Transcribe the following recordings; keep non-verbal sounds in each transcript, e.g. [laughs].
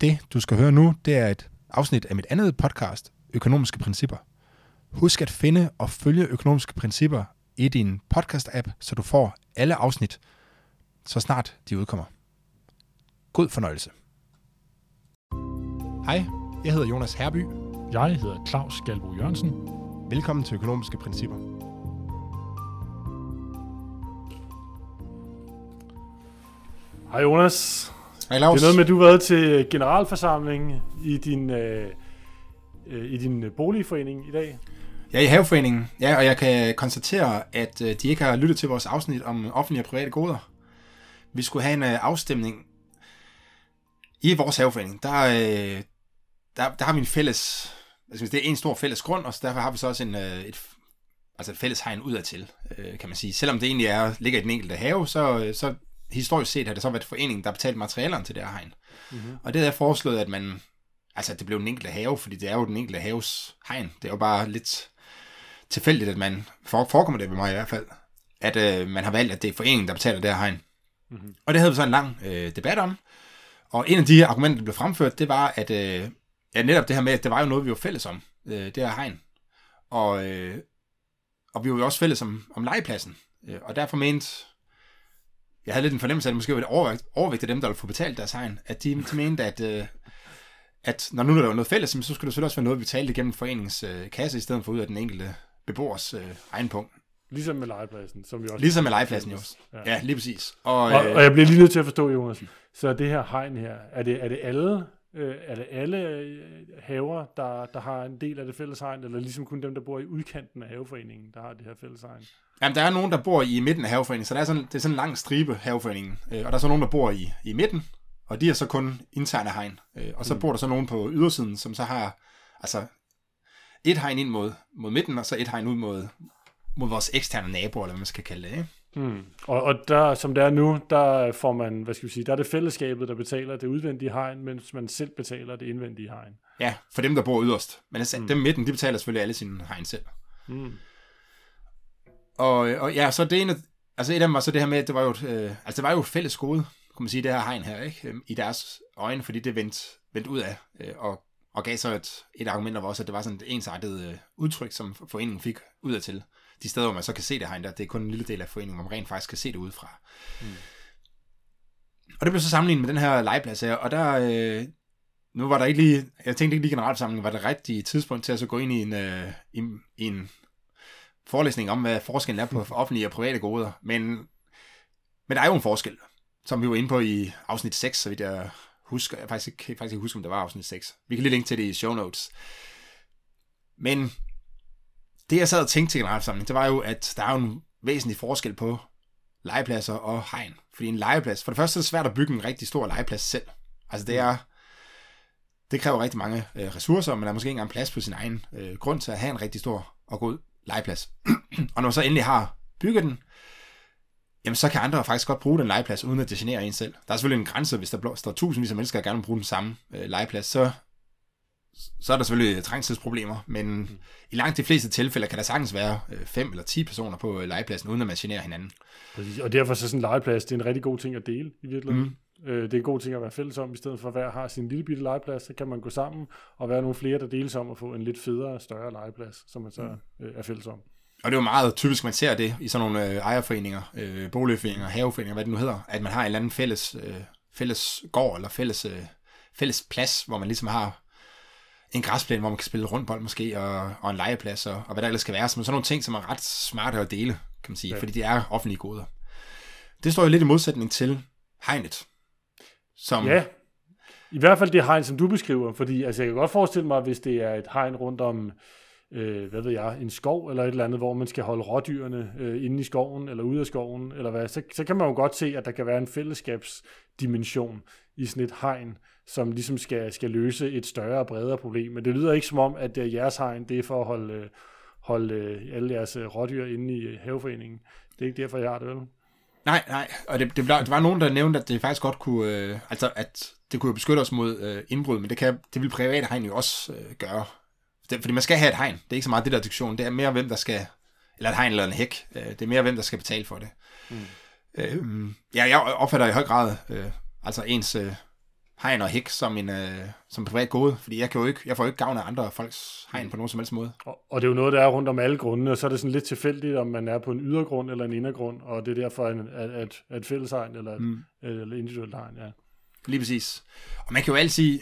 Det, du skal høre nu, det er et afsnit af mit andet podcast, Økonomiske Principper. Husk at finde og følge økonomiske principper i din podcast-app, så du får alle afsnit, så snart de udkommer. God fornøjelse. Hej, jeg hedder Jonas Herby. Jeg hedder Claus Galbo Jørgensen. Velkommen til Økonomiske Principper. Hej Jonas. Hej Det er noget med, at du har været til generalforsamling i din, øh, øh, i din boligforening i dag. Er i Haveforeningen, ja, og jeg kan konstatere, at øh, de ikke har lyttet til vores afsnit om offentlige og private goder. Vi skulle have en øh, afstemning i vores haveforening. Der, øh, der, der har vi en fælles, altså det er en stor fælles grund, og derfor har vi så også en, et, altså et fælles hegn udadtil, øh, kan man sige. Selvom det egentlig er, ligger i den enkelte have, så, så historisk set har det så været foreningen, der har betalt materialerne til det her hegn. Mm-hmm. Og det har jeg foreslået, at man, altså at det blev den enkelte have, fordi det er jo den enkelte haves hegn. Det er jo bare lidt tilfældigt, at man, for, forekommer det ved mig i hvert fald, at øh, man har valgt, at det er foreningen, der betaler det her hegn. Mm-hmm. Og det havde vi så en lang øh, debat om. Og en af de argumenter, der blev fremført, det var, at øh, ja, netop det her med, at det var jo noget, vi var fælles om, øh, det her hegn. Og, øh, og vi var jo også fælles om, om legepladsen. Øh, og derfor mente, jeg havde lidt en fornemmelse af, at det måske var overvægt, overvægt af dem, der ville få betalt deres hegn, at de, de mente, at, øh, at når nu der var noget fælles, så skulle det selvfølgelig også være noget, vi talte igennem foreningens øh, kasse, i stedet for ud af den enkelte beboers øh, egen punkt. Ligesom med legepladsen, som vi også... Ligesom med legepladsen, jo. Ja. ja, lige præcis. Og, og, øh, og jeg bliver lige nødt til at forstå, Jonas. Så det her hegn her, er det, er det alle, øh, er det alle øh, haver, der, der har en del af det fælles hegn, eller ligesom kun dem, der bor i udkanten af haveforeningen, der har det her fælles hegn? Jamen, der er nogen, der bor i midten af haveforeningen, så der er sådan, det er sådan en lang stribe haveforeningen. Øh, og der er så nogen, der bor i, i midten, og de er så kun interne hegn. Øh, og så mm. bor der så nogen på ydersiden, som så har altså et hegn ind mod, mod midten, og så et hegn ud mod, mod vores eksterne naboer, eller hvad man skal kalde det. Ikke? Hmm. Og, og der, som det er nu, der får man, hvad skal vi sige, der er det fællesskabet, der betaler det udvendige hegn, mens man selv betaler det indvendige hegn. Ja, for dem, der bor yderst. Men altså, hmm. dem midten, de betaler selvfølgelig alle sine hegn selv. Hmm. Og, og ja, så det ene, altså et af dem var så det her med, at det var jo et, øh, altså det var jo et fælles gode, kunne man sige, det her hegn her, ikke? I deres øjne, fordi det vendte, vendte ud af, øh, og, og gav så et, et argument var også, at det var sådan et ensartet øh, udtryk, som foreningen fik ud af til de steder, hvor man så kan se det hegn der, det er kun en lille del af foreningen, hvor man rent faktisk kan se det udefra. Mm. Og det blev så sammenlignet med den her legeplads her, og der, øh, nu var der ikke lige, jeg tænkte ikke lige generalforsamlingen, var det rigtige tidspunkt til at så gå ind i en, øh, i, i en forelæsning om, hvad forskellen er på offentlige og private goder, men, men der er jo en forskel, som vi var inde på i afsnit 6, så vidt jeg husker, jeg faktisk ikke, faktisk ikke huske, om det var afsnit 6. Vi kan lige linke til det i show notes. Men det jeg sad og tænkte til generalforsamlingen, det var jo, at der er jo en væsentlig forskel på legepladser og hegn. Fordi en legeplads, for det første er det svært at bygge en rigtig stor legeplads selv. Altså det er, det kræver rigtig mange øh, ressourcer, men der er måske ikke engang plads på sin egen øh, grund til at have en rigtig stor og god legeplads. [clears throat] og når man så endelig har bygget den, jamen så kan andre faktisk godt bruge den legeplads, uden at det generer en selv. Der er selvfølgelig en grænse, hvis der står tusindvis af mennesker, der gerne vil bruge den samme øh, legeplads, så så er der selvfølgelig trængselsproblemer, men mm. i langt de fleste tilfælde kan der sagtens være øh, fem eller ti personer på øh, legepladsen, uden at man generer hinanden. Præcis, og derfor så sådan en legeplads, det er en rigtig god ting at dele i virkeligheden. Mm. Øh, det er en god ting at være fælles om, i stedet for at hver har sin lille bitte legeplads, så kan man gå sammen og være nogle flere, der deles om at få en lidt federe, større legeplads, som man så mm. er fælles om. Og det er jo meget typisk, man ser det i sådan nogle øh, ejerforeninger, øh, boligforeninger, haveforeninger, hvad det nu hedder, at man har en eller anden fælles, øh, fælles gård eller fælles, øh, fælles plads, hvor man ligesom har en græsplæne, hvor man kan spille rundbold måske, og, og en legeplads, og, og hvad der ellers skal være. Så sådan nogle ting, som er ret smarte at dele, kan man sige, ja. fordi de er offentlige goder. Det står jo lidt i modsætning til hegnet. Som... Ja, i hvert fald det hegn, som du beskriver, fordi altså, jeg kan godt forestille mig, hvis det er et hegn rundt om, øh, hvad ved jeg, en skov eller et eller andet, hvor man skal holde rådyrene øh, inde i skoven eller ude af skoven, eller hvad, så, så kan man jo godt se, at der kan være en fællesskabsdimension i sådan et hegn, som ligesom skal, skal løse et større og bredere problem. Men det lyder ikke som om, at det er jeres hegn, det er for at holde, holde alle jeres øh, rådyr inde i øh, haveforeningen. Det er ikke derfor, jeg har det, vel? Nej, nej, og det, det, var, det var nogen, der nævnte, at det faktisk godt kunne, øh, altså at det kunne beskytte os mod øh, indbrud, men det, kan, det vil private hegn jo også øh, gøre. Det, fordi man skal have et hegn. Det er ikke så meget det der diskussion. Det er mere, hvem der skal, eller et hegn eller en hæk. Øh, det er mere, hvem der skal betale for det. Mm. Øh, ja, jeg opfatter i høj grad, øh, altså ens øh, hegn og hæk som en øh, som privat gode, fordi jeg, kan jo ikke, jeg får jo ikke gavn af andre folks hegn på nogen som helst måde. Og, og det er jo noget, der er rundt om alle grundene, og så er det sådan lidt tilfældigt, om man er på en ydergrund eller en indergrund, og det er derfor en, at, at, at fælleshegn eller et, mm. eller individuelt hegn, ja. Lige præcis. Og man kan jo altid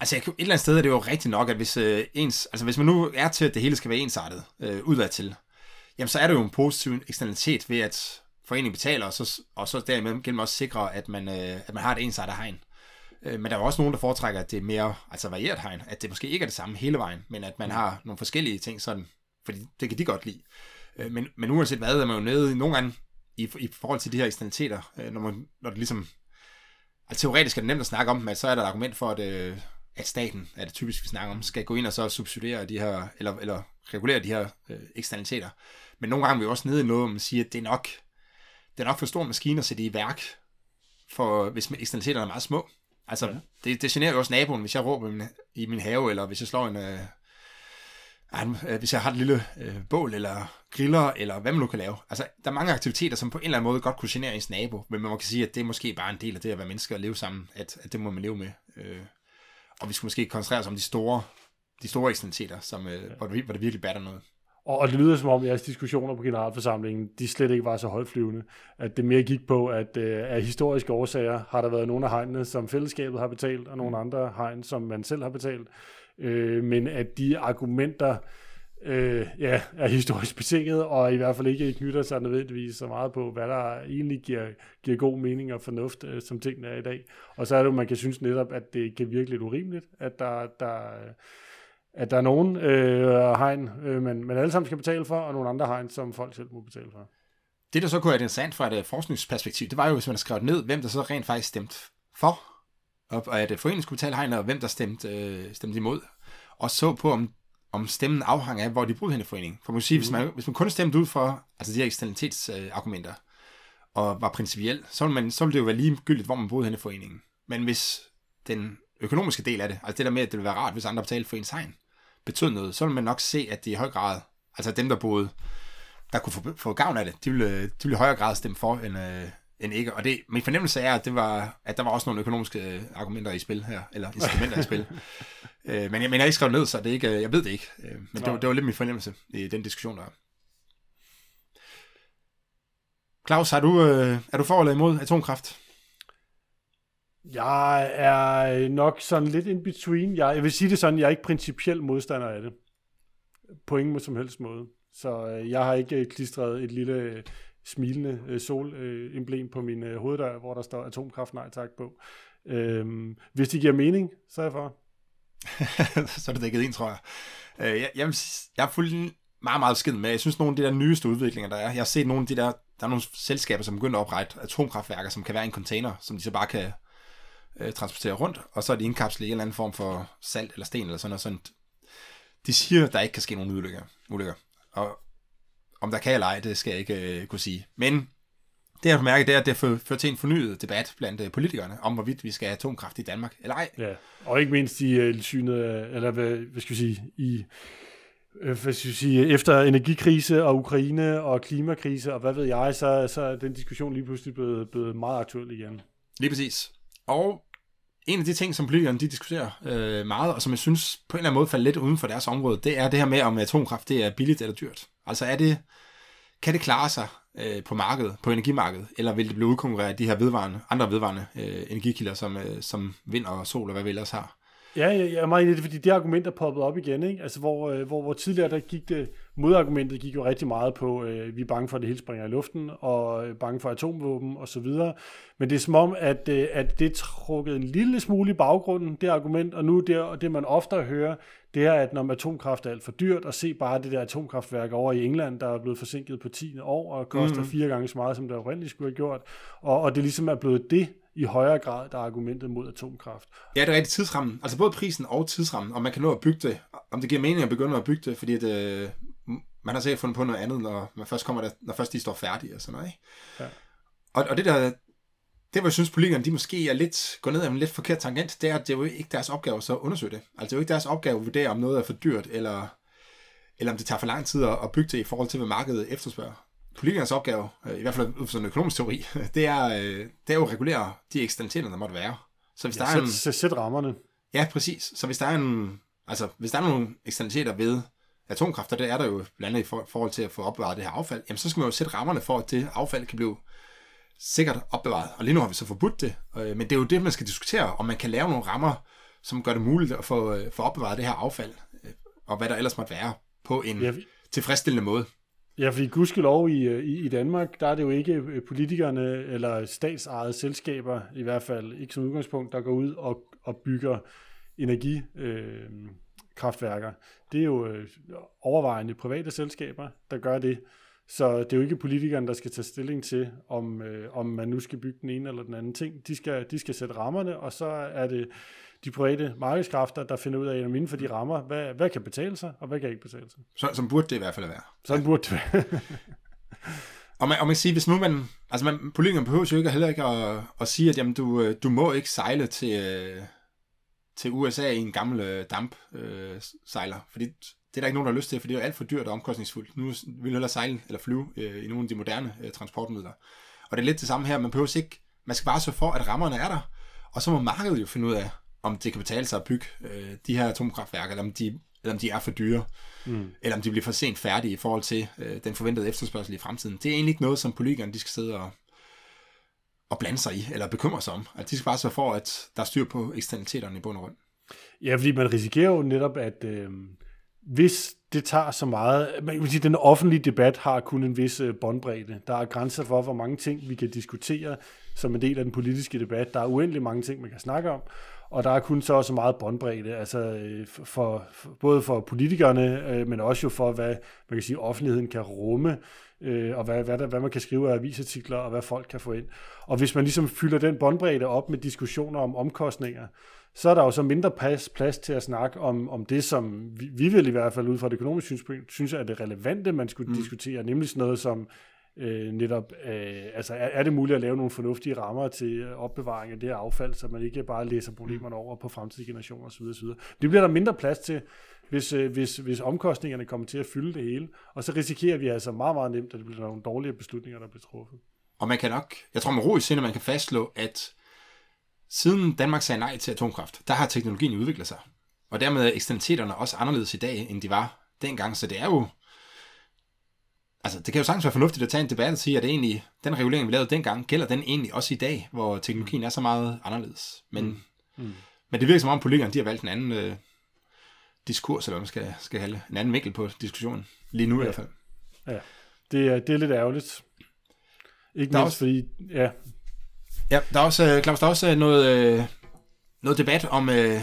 Altså, jeg kan, et eller andet sted er det jo rigtigt nok, at hvis, øh, ens, altså, hvis man nu er til, at det hele skal være ensartet øh, udad til, jamen så er det jo en positiv eksternalitet ved, at foreningen betaler, og så, og så dermed gennem også sikre, at man, øh, at man har et ensartet hegn. Øh, men der er også nogen, der foretrækker, at det er mere altså varieret hegn, at det måske ikke er det samme hele vejen, men at man har nogle forskellige ting sådan, fordi det kan de godt lide. Øh, men, men uanset hvad, er man jo nede i nogle gange i, i forhold til de her eksternaliteter, øh, når, man, når det ligesom, altså teoretisk er det nemt at snakke om, men så er der et argument for, at, øh, at staten, er det typisk vi snakker om, skal gå ind og så subsidiere de her, eller, eller regulere de her øh, eksternaliteter. Men nogle gange er vi også nede i noget, hvor man siger, at det er nok, det er nok for stor maskine at sætte i værk, for, hvis eksternaliteterne er meget små. Altså, ja. det, det generer jo også naboen, hvis jeg råber i min, i min have, eller hvis jeg slår en... Øh, øh, hvis jeg har et lille øh, bål, eller griller, eller hvad man nu kan lave. Altså, der er mange aktiviteter, som på en eller anden måde godt kunne genere ens nabo, men man kan sige, at det er måske bare en del af det at være mennesker og leve sammen, at, at det må man leve med. Øh, og vi skulle måske koncentrere os om de store, de store eksternaliteter, som, øh, ja. hvor, det, hvor det virkelig batter noget. Og, og det lyder som om jeres diskussioner på generalforsamlingen, de slet ikke var så højflyvende. At det mere gik på, at øh, af historiske årsager har der været nogle af hegnene, som fællesskabet har betalt, og nogle mm. andre hegn, som man selv har betalt. Øh, men at de argumenter øh, ja, er historisk betinget, og i hvert fald ikke knytter sig nødvendigvis så meget på, hvad der egentlig giver, giver god mening og fornuft, øh, som tingene er i dag. Og så er det jo, man kan synes netop, at det kan virke lidt urimeligt, at der, der at der er nogen øh, hegn, øh, man, man alle sammen skal betale for, og nogle andre hegn, som folk selv må betale for. Det, der så kunne være interessant fra et øh, forskningsperspektiv, det var jo, hvis man har skrevet ned, hvem der så rent faktisk stemte for, og at foreningen skulle betale hegn, og hvem der stemte, øh, stemte imod. Og så på, om, om stemmen afhang af, hvor de boede hen i foreningen. For man sige, mm. hvis, man, hvis man kun stemte ud for altså de her eksternalitetsargumenter, øh, og var principiel, så ville, man, så ville det jo være ligegyldigt, hvor man boede hen i foreningen. Men hvis den økonomiske del af det, altså det der med, at det ville være rart, hvis andre betalte for ens hegn, betød noget, så vil man nok se, at det i høj grad, altså dem, der boede, der kunne få, få gavn af det, de ville, de ville i højere grad stemme for, end, øh, end ikke. Og det, min fornemmelse er, at, det var, at der var også nogle økonomiske øh, argumenter i spil her, eller incitamenter i spil. [laughs] Øh, men jeg, men jeg har ikke skrevet ned, så det er ikke, øh, jeg ved det ikke. Øh, men det var, det var lidt min fornemmelse i den diskussion, der Claus, er du, øh, er du for eller imod atomkraft? Jeg er nok sådan lidt in between. Jeg, jeg vil sige det sådan, jeg er ikke principiel modstander af det. På ingen som helst måde. Så øh, jeg har ikke øh, klistret et lille øh, smilende øh, solemblem øh, på min øh, hoveddør, hvor der står atomkraft nej tak på. Øhm, hvis det giver mening, så er jeg for. [laughs] så er det dækket ind, tror jeg. Øh, jeg, jeg, jeg er fuldt meget, meget skidt med. Jeg synes, nogle af de der nyeste udviklinger, der er, jeg har set nogle af de der, der er nogle selskaber, som begynder at oprette atomkraftværker, som kan være en container, som de så bare kan øh, transportere rundt, og så er de indkapslet i en eller anden form for salt eller sten eller sådan noget. Sådan. De siger, at der ikke kan ske nogen ulykker. ulykker. Og om der kan eller ej, det skal jeg ikke øh, kunne sige. Men det jeg har mærket, det er, at det fører til en fornyet debat blandt øh, politikerne om, hvorvidt vi skal have atomkraft i Danmark eller ej. Ja, og ikke mindst i uh, synet, eller hvad, hvad skal vi sige, i øh, hvad skal vi sige, efter energikrise og Ukraine og klimakrise og hvad ved jeg, så, så er den diskussion lige pludselig blevet, blevet meget aktuel igen. Lige præcis. Og en af de ting, som politikerne de diskuterer øh, meget, og som jeg synes på en eller anden måde falder lidt uden for deres område, det er det her med, om atomkraft det er billigt eller dyrt. Altså er det, kan det klare sig øh, på markedet, på energimarkedet, eller vil det blive udkonkurreret af de her vedvarende, andre vedvarende øh, energikilder, som, øh, som vind og sol og hvad vi ellers har? Ja, jeg, jeg er meget enig i det, fordi det argument er poppet op igen, ikke? Altså, hvor, øh, hvor, hvor tidligere der gik det, modargumentet gik jo rigtig meget på, øh, vi er bange for, at det hele springer i luften, og øh, bange for atomvåben og så videre. Men det er som om, at, øh, at det er trukket en lille smule i baggrunden, det argument, og nu det, det man ofte hører, det er, at når atomkraft er alt for dyrt, og se bare det der atomkraftværk over i England, der er blevet forsinket på 10 år, og koster mm. fire gange så meget, som det oprindeligt skulle have gjort, og, og det ligesom er blevet det, i højere grad, der er argumentet mod atomkraft. Ja, det er rigtig tidsrammen. Altså både prisen og tidsrammen, om man kan nå at bygge det. Om det giver mening at begynde at bygge det, fordi det, øh, man har sikkert fundet på noget andet, når, man først kommer der, når først de står færdige og sådan noget. Ikke? Ja. Og, og det der, det hvor jeg synes, politikerne de måske er lidt, går ned af en lidt forkert tangent, det er, at det er jo ikke deres opgave så at undersøge det. Altså det er jo ikke deres opgave at vurdere, om noget er for dyrt, eller, eller om det tager for lang tid at, at bygge det i forhold til, hvad markedet efterspørger politikernes opgave, øh, i hvert fald ud fra sådan en økonomisk teori, [laughs] det er, øh, det er jo at regulere de eksternaliteter, der måtte være. Så hvis Ja, der er en, sæt, sæt rammerne. ja, præcis. Så hvis der er en, altså hvis der er nogle eksternaliteter ved atomkraft, og det er der jo blandt andet i for, forhold til at få opbevaret det her affald, jamen så skal man jo sætte rammerne for, at det affald kan blive sikkert opbevaret. Og lige nu har vi så forbudt det, øh, men det er jo det, man skal diskutere, om man kan lave nogle rammer, som gør det muligt at få, få opbevaret det her affald, og hvad der ellers måtte være, på en Ja, tilfredsstillende måde. Ja, fordi gudskelov i, øh, i, i Danmark, der er det jo ikke øh, politikerne eller statsejede selskaber, i hvert fald ikke som udgangspunkt, der går ud og, og bygger energikraftværker. Øh, kraftværker. det er jo øh, overvejende private selskaber, der gør det. Så det er jo ikke politikerne, der skal tage stilling til, om, øh, om man nu skal bygge den ene eller den anden ting. De skal, de skal sætte rammerne, og så er det de private markedskræfter, der finder ud af, at inden for de rammer, hvad, hvad kan betale sig, og hvad kan ikke betale sig. Så, som burde det i hvert fald være. Sådan burde det være. [laughs] Og man, og man kan sige, hvis nu man, altså man, politikerne behøver jo ikke heller ikke at, at sige, at jamen, du, øh, du må ikke sejle til, øh, til USA i en gammel øh, dampsejler, fordi det er der ikke nogen, der har lyst til, for det er jo alt for dyrt og omkostningsfuldt. Nu vil hellere sejle eller flyve øh, i nogle af de moderne øh, transportmidler. Og det er lidt det samme her, man behøver ikke, man skal bare sørge for, at rammerne er der, og så må markedet jo finde ud af, om det kan betale sig at bygge øh, de her atomkraftværker, eller om de, eller om de er for dyre, mm. eller om de bliver for sent færdige i forhold til øh, den forventede efterspørgsel i fremtiden. Det er egentlig ikke noget, som politikerne de skal sidde og, og blande sig i, eller bekymre sig om. Altså, de skal bare sørge for, at der er styr på eksternaliteterne i bund og grund. Ja, fordi man risikerer jo netop, at øh, hvis det tager så meget, man kan sige, den offentlige debat har kun en vis øh, båndbredde. Der er grænser for, hvor mange ting vi kan diskutere som en del af den politiske debat. Der er uendelig mange ting, man kan snakke om, og der er kun så også meget båndbredde, altså øh, for, for, både for politikerne, øh, men også jo for, hvad man kan sige, offentligheden kan rumme, øh, og hvad, hvad, der, hvad man kan skrive af avisartikler, og hvad folk kan få ind. Og hvis man ligesom fylder den båndbredde op med diskussioner om omkostninger, så er der jo så mindre plads, plads til at snakke om, om det, som vi, vi vil i hvert fald ud fra et økonomisk synspunkt, synes er det relevante, man skulle mm. diskutere, nemlig sådan noget som øh, netop, øh, altså er, er det muligt at lave nogle fornuftige rammer til opbevaring af det her affald, så man ikke bare læser problemerne over på fremtidige generationer osv. osv. Det bliver der mindre plads til, hvis, øh, hvis, hvis omkostningerne kommer til at fylde det hele, og så risikerer vi altså meget, meget nemt, at det bliver nogle dårlige beslutninger, der bliver truffet. Og man kan nok, jeg tror med ro i sinde, man kan fastslå, at siden Danmark sagde nej til atomkraft, der har teknologien udviklet sig. Og dermed er eksternaliteterne også anderledes i dag, end de var dengang. Så det er jo... Altså, det kan jo sagtens være fornuftigt at tage en debat og sige, at det egentlig, den regulering, vi lavede dengang, gælder den egentlig også i dag, hvor teknologien er så meget anderledes. Men, mm. Mm. men det virker som om politikerne, de har valgt en anden øh, diskurs, eller hvad man skal, skal have en anden vinkel på diskussionen. Lige nu ja. i hvert fald. Ja, det er, det er lidt ærgerligt. Ikke Der er mindst også- fordi, ja, Ja, der er også, øh, Claus, der er også øh, noget, øh, noget debat om, øh,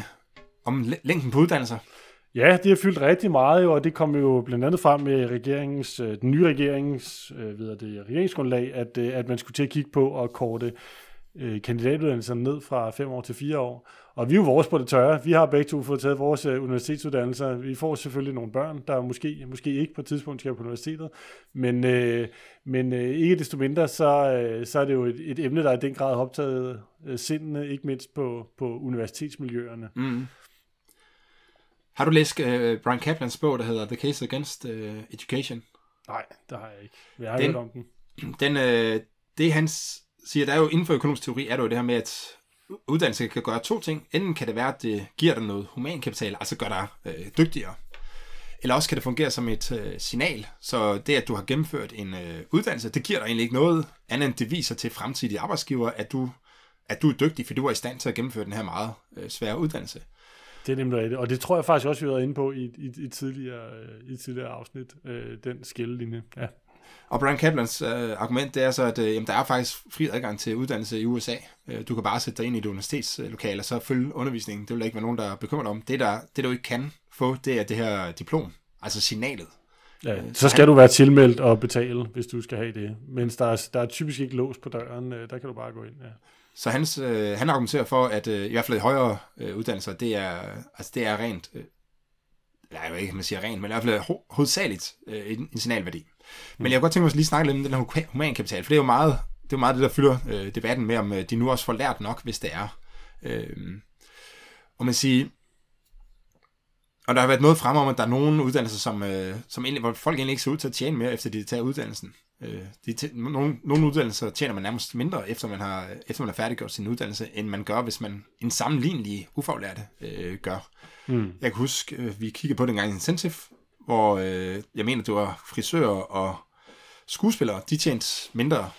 om læ- længden på uddannelser. Ja, det har fyldt rigtig meget, jo, og det kom jo blandt andet frem med regeringens, øh, den nye regeringens, øh, ved det, regeringsgrundlag, at, øh, at man skulle til at kigge på at korte kandidatuddannelserne ned fra fem år til fire år. Og vi er jo vores på det tørre. Vi har begge to fået taget vores universitetsuddannelser. Vi får selvfølgelig nogle børn, der måske, måske ikke på et tidspunkt skal på universitetet. Men, øh, men øh, ikke desto mindre, så, øh, så er det jo et, et emne, der i den grad har optaget øh, sindene, ikke mindst på, på universitetsmiljøerne. Mm. Har du læst øh, Brian Kaplans bog, der hedder The Case Against øh, Education? Nej, det har jeg ikke. Jeg har Den- hørt om den. [clears throat] Den, øh, det han siger, der er jo inden for økonomisk teori, er det jo det her med, at uddannelse kan gøre to ting. Enten kan det være, at det giver dig noget humankapital, altså gør dig øh, dygtigere. Eller også kan det fungere som et øh, signal. Så det, at du har gennemført en øh, uddannelse, det giver dig egentlig ikke noget andet end det viser til fremtidige arbejdsgiver, at du, at du er dygtig, for du er i stand til at gennemføre den her meget øh, svære uddannelse. Det er nemlig rigtigt. Og det tror jeg faktisk også, vi har inde på i, i, i, tidligere, øh, i tidligere afsnit, øh, den skillelinje. Ja. Og Brian Kaplans øh, argument, det er så, at øh, jamen, der er faktisk fri adgang til uddannelse i USA. Øh, du kan bare sætte dig ind i et universitetslokale og så følge undervisningen. Det vil der ikke være nogen, der er bekymret om. Det, der, det du ikke kan få, det er det her diplom, altså signalet. Ja, så skal du være tilmeldt og betale, hvis du skal have det. Mens der er, der er typisk ikke lås på døren, øh, der kan du bare gå ind. Ja. Så hans, øh, han argumenterer for, at øh, i hvert fald i højere øh, uddannelser, det er, altså, det er rent, øh, eller jeg ved ikke, man siger rent, men i hvert fald ho- hovedsageligt øh, en, en signalværdi. Men jeg kunne godt tænke mig at lige snakke lidt om den her hu- humankapital, for det er jo meget det, er meget det der fylder øh, debatten med, om øh, de nu også får lært nok, hvis det er. Øh, og man siger, og der har været noget frem om, at der er nogle uddannelser, som, øh, som egentlig, hvor folk egentlig ikke ser ud til at tjene mere, efter de tager uddannelsen. Øh, de nogle, nogle uddannelser tjener man nærmest mindre, efter man har efter man har færdiggjort sin uddannelse, end man gør, hvis man en sammenlignelig ufaglærte øh, gør. Mm. Jeg kan huske, øh, vi kiggede på det engang i Incentive, hvor øh, jeg mener, det var frisører og skuespillere, de tjente mindre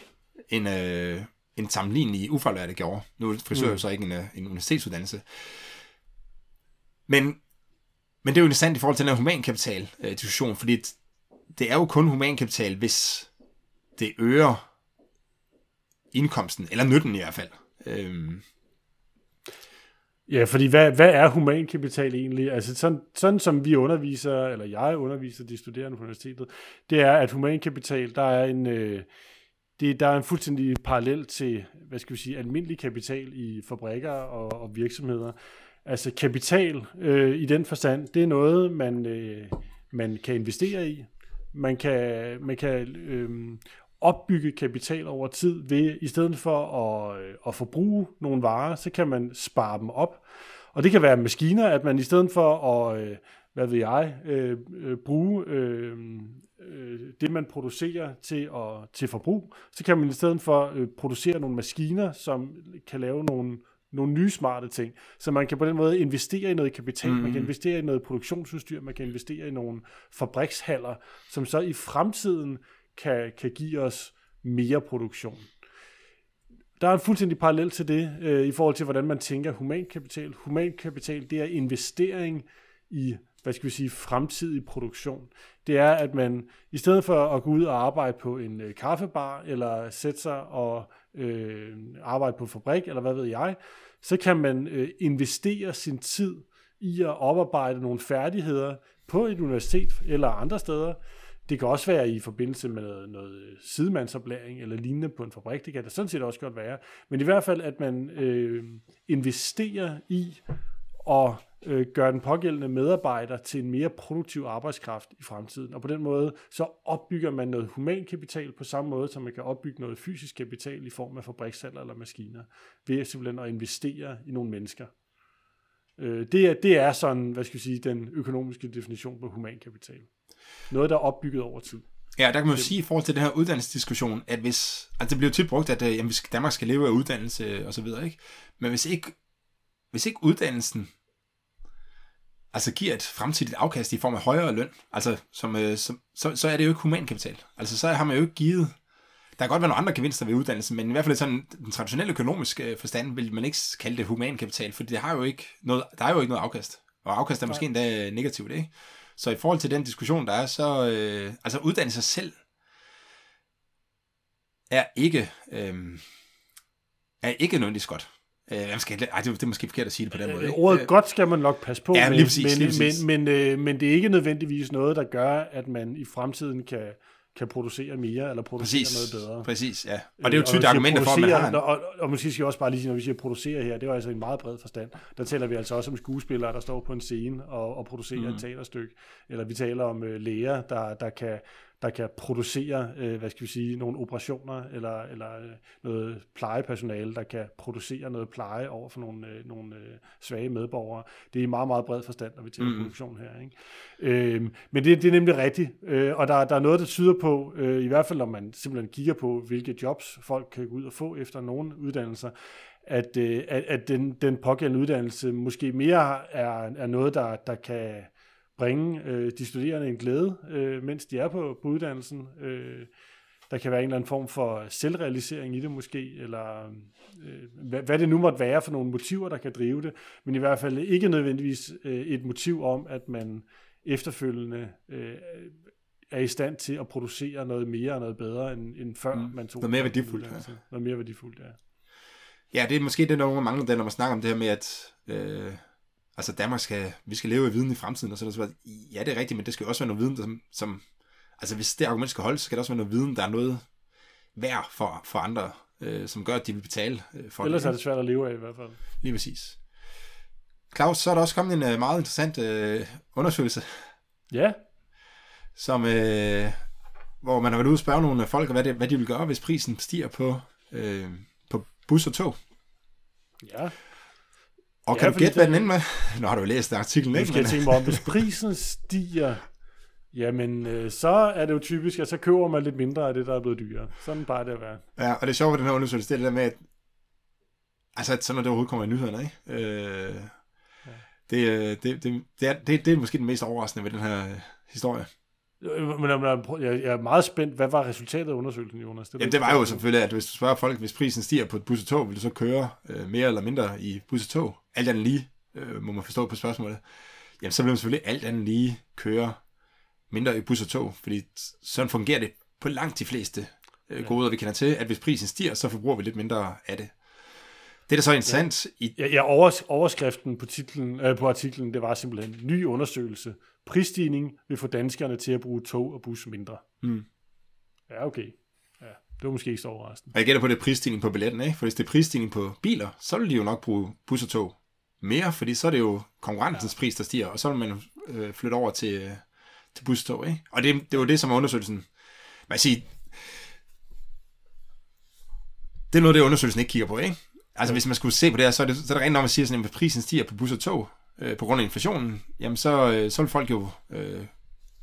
end, øh, en sammenlignelig ufaglærte gjorde. Nu er frisør mm. så ikke en, øh, en universitetsuddannelse. Men, men det er jo interessant i forhold til den her humankapital-diskussion, øh, fordi det er jo kun humankapital, hvis det øger indkomsten, eller nytten i hvert fald. Øhm. Ja, fordi hvad, hvad er humankapital egentlig? Altså sådan, sådan som vi underviser, eller jeg underviser de studerende på universitetet, det er, at humankapital, der er en, øh, det, der er en fuldstændig parallel til, hvad skal vi sige, almindelig kapital i fabrikker og, og virksomheder. Altså kapital øh, i den forstand, det er noget, man, øh, man kan investere i. Man kan, man kan øh, opbygge kapital over tid ved, i stedet for at, øh, at forbruge nogle varer, så kan man spare dem op. Og det kan være maskiner, at man i stedet for at, øh, hvad ved jeg, øh, øh, bruge øh, øh, det, man producerer til, at, til forbrug, så kan man i stedet for øh, producere nogle maskiner, som kan lave nogle, nogle nye smarte ting. Så man kan på den måde investere i noget kapital, mm. man kan mm. investere i noget produktionsudstyr, man kan investere i nogle fabrikshaller, som så i fremtiden kan, kan give os mere produktion. Der er en fuldstændig parallel til det, øh, i forhold til, hvordan man tænker humankapital. Humankapital, det er investering i hvad skal vi sige, fremtidig produktion. Det er, at man i stedet for at gå ud og arbejde på en øh, kaffebar, eller sætte sig og øh, arbejde på en fabrik, eller hvad ved jeg, så kan man øh, investere sin tid i at oparbejde nogle færdigheder på et universitet eller andre steder. Det kan også være i forbindelse med noget, noget øh, sidemandsoplæring eller lignende på en fabrik. Det kan det sådan set også godt være. Men i hvert fald, at man øh, investerer i og øh, gøre den pågældende medarbejder til en mere produktiv arbejdskraft i fremtiden. Og på den måde, så opbygger man noget humankapital på samme måde, som man kan opbygge noget fysisk kapital i form af fabrikshaller eller maskiner, ved simpelthen at investere i nogle mennesker. Øh, det, er, det er sådan, hvad skal jeg sige, den økonomiske definition på humankapital. Noget, der er opbygget over tid. Ja, der kan man jo sige i forhold til den her uddannelsesdiskussion, at hvis, altså det bliver tit brugt, at øh, jamen, Danmark skal leve af uddannelse og så videre, ikke? Men hvis ikke, hvis ikke uddannelsen altså giver et fremtidigt afkast i form af højere løn, altså som, øh, som, så, så er det jo ikke humankapital. Altså så har man jo ikke givet, der kan godt være nogle andre gevinster ved uddannelsen, men i hvert fald sådan den traditionelle økonomiske øh, forstand vil man ikke kalde det humankapital, for det har jo ikke noget, der er jo ikke noget afkast. Og afkast er måske endda negativt, ikke? Så i forhold til den diskussion, der er, så øh, altså uddannelse selv er ikke, øh, er ikke nødvendigvis godt. Øh, skal, ej, det, det er måske forkert at sige det på den måde. Ikke? Ordet øh, godt skal man nok passe på ja, lige præcis, men, lige præcis. men, men, øh, men det er ikke nødvendigvis noget, der gør, at man i fremtiden kan, kan producere mere, eller producere præcis, noget bedre. Præcis, ja. Og det er jo tydeligt argumenter for, at man har en... Og, og, måske skal jeg også bare lige sige, når vi siger producere her, det er altså en meget bred forstand. Der taler vi altså også om skuespillere, der står på en scene og, og producerer mm. et teaterstykke. Eller vi taler om øh, læger, der, der kan der kan producere, øh, hvad skal vi sige, nogle operationer, eller, eller øh, noget plejepersonale, der kan producere noget pleje over for nogle, øh, nogle øh, svage medborgere. Det er i meget, meget bred forstand, når vi taler mm. produktion her. Ikke? Øh, men det, det er nemlig rigtigt, øh, og der, der er noget, der tyder på, øh, i hvert fald når man simpelthen kigger på, hvilke jobs folk kan gå ud og få efter nogle uddannelser, at, øh, at, at den, den pågældende uddannelse måske mere er, er noget, der, der kan bringe øh, de studerende en glæde, øh, mens de er på, på uddannelsen. Øh, der kan være en eller anden form for selvrealisering i det måske, eller øh, hvad, hvad det nu måtte være for nogle motiver, der kan drive det, men i hvert fald ikke nødvendigvis øh, et motiv om, at man efterfølgende øh, er i stand til at producere noget mere og noget bedre, end, end før mm. man tog Noget mere værdifuldt. Ja. Noget mere værdifuldt, ja. Ja, det er måske det, der mangler, det, når man snakker om det her med, at øh, altså Danmark skal, vi skal leve af viden i fremtiden, og så, så ja, det er rigtigt, men det skal også være noget viden, som, som altså hvis det argument skal holde, så skal der også være noget viden, der er noget værd for, for andre, øh, som gør, at de vil betale øh, for Ellers det. er det svært at leve af i hvert fald. Lige præcis. Claus, så er der også kommet en øh, meget interessant øh, undersøgelse. Ja. Som, øh, hvor man har været ude og spørge nogle folk, hvad, det, hvad de vil gøre, hvis prisen stiger på, øh, på bus og tog. Ja. Og kan ja, du gætte, hvad den ender med? Nu har du jo læst artiklen, ikke? Nu skal jeg tænke mig om, hvis prisen stiger jamen øh, så er det jo typisk, at så køber man lidt mindre af det, der er blevet dyrere. Sådan bare det at være. Ja, og det er sjovt ved den her undersøgelse, det er det der med, at altså, at sådan når det overhovedet kommer i nyhederne, ikke? Øh, ja. det, øh, det, det, det, er, det, det er måske den mest overraskende ved den her historie. Men jeg er meget spændt. Hvad var resultatet af undersøgelsen, Jonas? Det, Jamen, det var jo selvfølgelig, at hvis du spørger folk, hvis prisen stiger på et bus og tog, vil du så køre øh, mere eller mindre i bus og tog? Alt andet lige, øh, må man forstå på spørgsmålet. Jamen, så vil man selvfølgelig alt andet lige køre mindre i bus og tog, fordi sådan fungerer det på langt de fleste øh, goder, ja. vi kender til, at hvis prisen stiger, så forbruger vi lidt mindre af det. Det er da så interessant. Ja, i... ja, ja overs, overskriften på, titlen, øh, på artiklen, det var simpelthen ny undersøgelse. Prisstigning vil få danskerne til at bruge tog og bus mindre. Mm. Ja, okay. Ja, det var måske ikke så overraskende. Og jeg gætter på, det er prisstigning på billetten, ikke? For hvis det er prisstigning på biler, så vil de jo nok bruge bus og tog mere, fordi så er det jo konkurrencens ja. pris, der stiger, og så vil man øh, flytte over til, til bustog, ikke? Og det, det var det, som er undersøgelsen. Man siger, det er noget, det undersøgelsen ikke kigger på, ikke? Altså, hvis man skulle se på det her, så er det, så er det rent at man siger, sådan, at prisen stiger på bus og tog, øh, på grund af inflationen, jamen så, øh, så vil folk jo øh,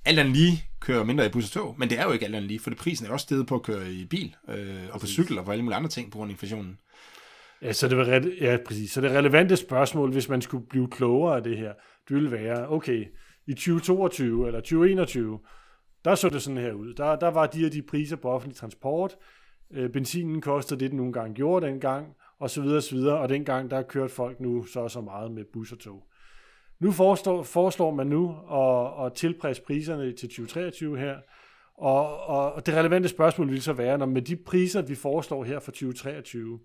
alt andet lige køre mindre i bus og tog, men det er jo ikke alt andet lige, for det prisen er også stedet på at køre i bil, øh, og på cykel og på alle mulige andre ting på grund af inflationen. Ja, så det, var ja, præcis. Så det relevante spørgsmål, hvis man skulle blive klogere af det her, det ville være, okay, i 2022 eller 2021, der så det sådan her ud. Der, der var de her de priser på offentlig transport. Øh, benzinen kostede det, den nogle gange gjorde dengang, og så videre og så videre. Og dengang, der kørte folk nu så så meget med bus og tog. Nu foreslår, foreslår man nu at, at tilpasse priserne til 2023 her, og, og det relevante spørgsmål vil så være, når med de priser, vi foreslår her for 2023,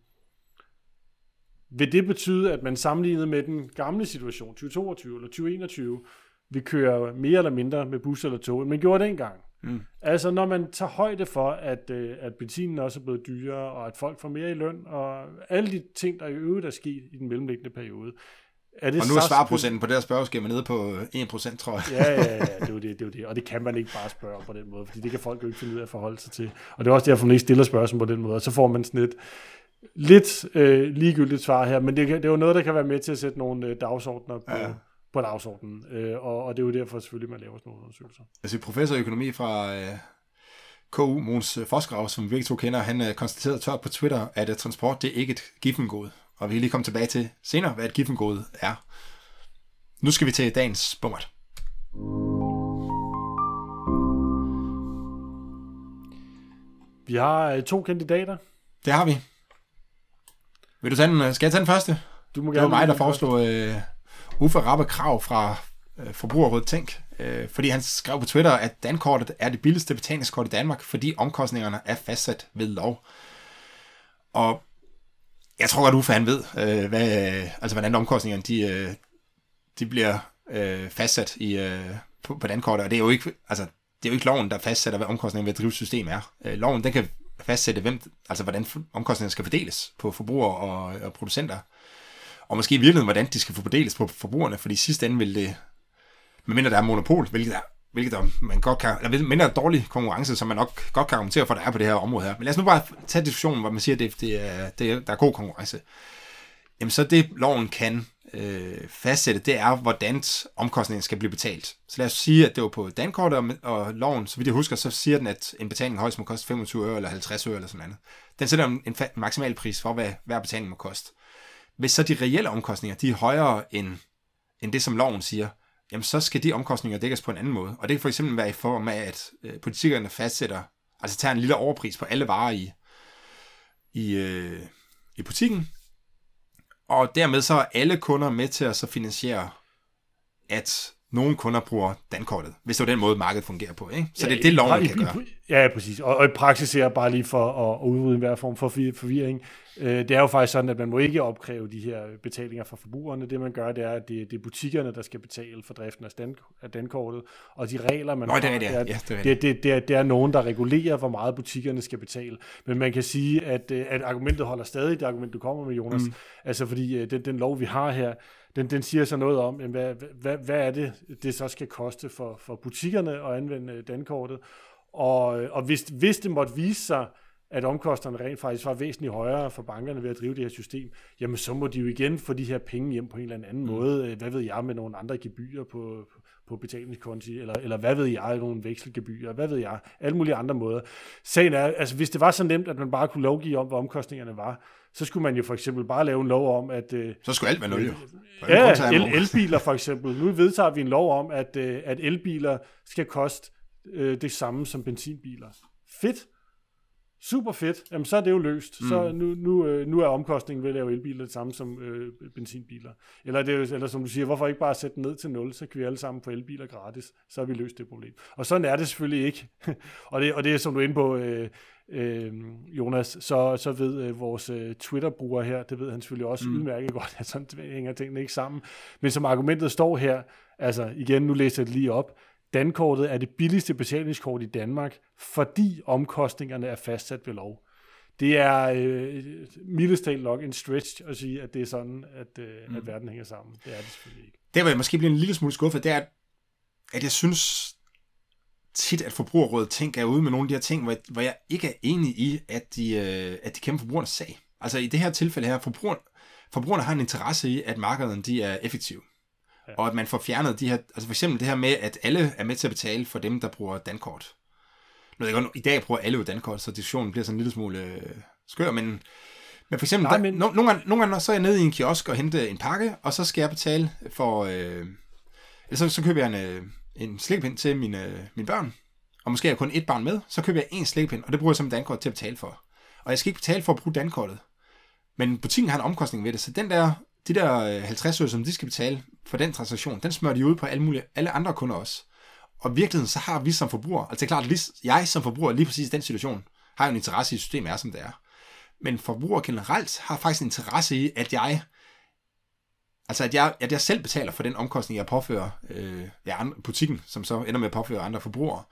vil det betyde, at man sammenlignet med den gamle situation, 2022 eller 2021, vil køre mere eller mindre med bus eller tog, end man gjorde dengang? Mm. Altså når man tager højde for, at, øh, at benzinen også er blevet dyrere, og at folk får mere i løn, og alle de ting, der i øvrigt er sket i den mellemliggende periode, er det og nu er svarprocenten på det her spørgeskema nede på 1%, tror jeg. ja, ja, ja, [laughs] det er, jo det, det er jo det. Og det kan man ikke bare spørge på den måde, fordi det kan folk jo ikke finde ud af at forholde sig til. Og det er også derfor, man ikke stiller spørgsmål på den måde, og så får man sådan et lidt øh, ligegyldigt svar her, men det, det er jo noget, der kan være med til at sætte nogle øh, dagsordner på, ja. På dagsordenen, øh, og, og det er jo derfor selvfølgelig, man laver sådan nogle undersøgelser. Altså professor i økonomi fra øh, KU, Måns Fosgrav, som vi begge to kender, han øh, konstaterede tørt på Twitter, at uh, transport det er ikke et giffengode. Og vi kan lige komme tilbage til senere, hvad et giffengode er. Nu skal vi til dagens bummert. Vi har øh, to kandidater. Det har vi. Vil du tage den? Skal jeg tage den første? Du må gerne det var mig, der foreslog uh, Uffe Rappe Krav fra øh, Forbrugerrådet Tænk. Øh, fordi han skrev på Twitter, at dankortet er det billigste betalingskort i Danmark, fordi omkostningerne er fastsat ved lov. Og jeg tror godt, Uffe han ved, øh, hvad, altså, hvordan omkostningerne de, øh, de bliver øh, fastsat i, øh, på, på dankortet, og det er jo ikke, altså, det er jo ikke loven, der fastsætter, hvad omkostningen ved at drive system er. Øh, loven, den kan fastsætte, hvem, altså, hvordan omkostningerne skal fordeles på forbrugere og, og producenter. Og måske i virkeligheden, hvordan de skal få fordeles på forbrugerne, fordi i sidste ende vil det, medmindre der er monopol, hvilket der, hvilket der, man godt kan, eller mindre dårlig konkurrence, som man nok godt kan argumentere for, der er på det her område her. Men lad os nu bare tage diskussionen, hvor man siger, at det, det er, det er, der er god konkurrence. Jamen så det, loven kan øh, fastsætte, det er, hvordan omkostningen skal blive betalt. Så lad os sige, at det var på dankortet, og, og loven, så vidt jeg husker, så siger den, at en betaling højst må koste 25 øre eller 50 øre eller sådan noget. Den sætter en, en maksimal pris for, hvad hver betaling må koste. Hvis så de reelle omkostninger, de er højere end, end det, som loven siger, jamen så skal de omkostninger dækkes på en anden måde. Og det kan for eksempel være i form af, at øh, politikerne fastsætter, altså tager en lille overpris på alle varer i, i, øh, i butikken, og dermed så er alle kunder med til at så finansiere, at nogle kunder bruger dankortet, hvis det er den måde, markedet fungerer på. Ikke? Så ja, det er det, loven kan gøre. Ja, præcis. Og, og i praksis er bare lige for at, at udrydde enhver form for forvirring. Øh, det er jo faktisk sådan, at man må ikke opkræve de her betalinger fra forbrugerne. Det man gør, det er, at det, det er butikkerne, der skal betale for driften af, stand, af dankortet. Og de regler, man Nå, har, det er, det, er, ja, det, er, det, det, det, er, det er nogen, der regulerer, hvor meget butikkerne skal betale. Men man kan sige, at, øh, at argumentet holder stadig, det argument, du kommer med, Jonas. Mm. Altså fordi øh, den, den lov, vi har her, den, den siger så noget om, jamen, hvad, hvad, hvad er det, det så skal koste for, for butikkerne at anvende dankortet. Og, og hvis, hvis det måtte vise sig, at omkostningerne rent faktisk var væsentligt højere for bankerne ved at drive det her system, jamen så må de jo igen få de her penge hjem på en eller anden mm. måde. Hvad ved jeg, med nogle andre gebyrer på, på betalingskonti, eller, eller hvad ved jeg, nogle vekselgebyrer, hvad ved jeg, alle mulige andre måder. Sagen er, altså hvis det var så nemt, at man bare kunne lovgive om, hvad omkostningerne var, så skulle man jo for eksempel bare lave en lov om, at... Øh, så skulle alt være nul, jo. Ja, el, elbiler for eksempel. Nu vedtager vi en lov om, at, øh, at elbiler skal koste øh, det samme som benzinbiler. Fedt. Super fedt. Jamen, så er det jo løst. Mm. Så nu, nu, øh, nu er omkostningen ved at lave elbiler det samme som øh, benzinbiler. Eller, det, er eller som du siger, hvorfor ikke bare sætte den ned til 0, så kan vi alle sammen få elbiler gratis. Så har vi løst det problem. Og sådan er det selvfølgelig ikke. [laughs] og, det, og det er, som du er inde på, øh, øh, Jonas, så, så ved øh, vores øh, Twitter-bruger her, det ved han selvfølgelig også mm. udmærket [laughs] godt, at sådan hænger tingene ikke sammen. Men som argumentet står her, altså igen, nu læser jeg det lige op, Dankortet er det billigste betalingskort i Danmark, fordi omkostningerne er fastsat ved lov. Det er øh, mildest talt nok en stretch at sige, at det er sådan, at, øh, mm. at verden hænger sammen. Det er det selvfølgelig ikke. Det, hvor jeg måske bliver en lille smule skuffet, det er, at jeg synes tit, at Forbrugerrådet tænker ude med nogle af de her ting, hvor jeg, hvor jeg ikke er enig i, at de, øh, at de kæmper forbrugernes sag. Altså i det her tilfælde her, forbrugerne, forbrugerne har en interesse i, at markederne de er effektive. Ja. Og at man får fjernet de her, altså for eksempel det her med, at alle er med til at betale for dem, der bruger dankort. Nu ved jeg godt, i dag bruger alle jo dankort, så diskussionen bliver sådan en lille smule øh, skør, men, men for eksempel, Nej, men... Der, no, nogle, gange, nogle gange så er jeg nede i en kiosk og hente en pakke, og så skal jeg betale for, øh, eller så, så køber jeg en, øh, en slikpind til mine, mine børn, og måske har jeg kun et barn med, så køber jeg en slikpind, og det bruger jeg som dankort til at betale for. Og jeg skal ikke betale for at bruge dankortet. Men butikken har en omkostning ved det, så den der, de der øh, 50 øre, som de skal betale for den transaktion, den smører de ud på alle, mulige, alle andre kunder også. Og i virkeligheden, så har vi som forbruger, altså det er klart, at jeg som forbruger lige præcis i den situation, har jo en interesse i, at systemet er, som det er. Men forbrugere generelt har faktisk en interesse i, at jeg Altså, at jeg, at jeg selv betaler for den omkostning, jeg påfører øh, ja, butikken, som så ender med at påføre andre forbrugere.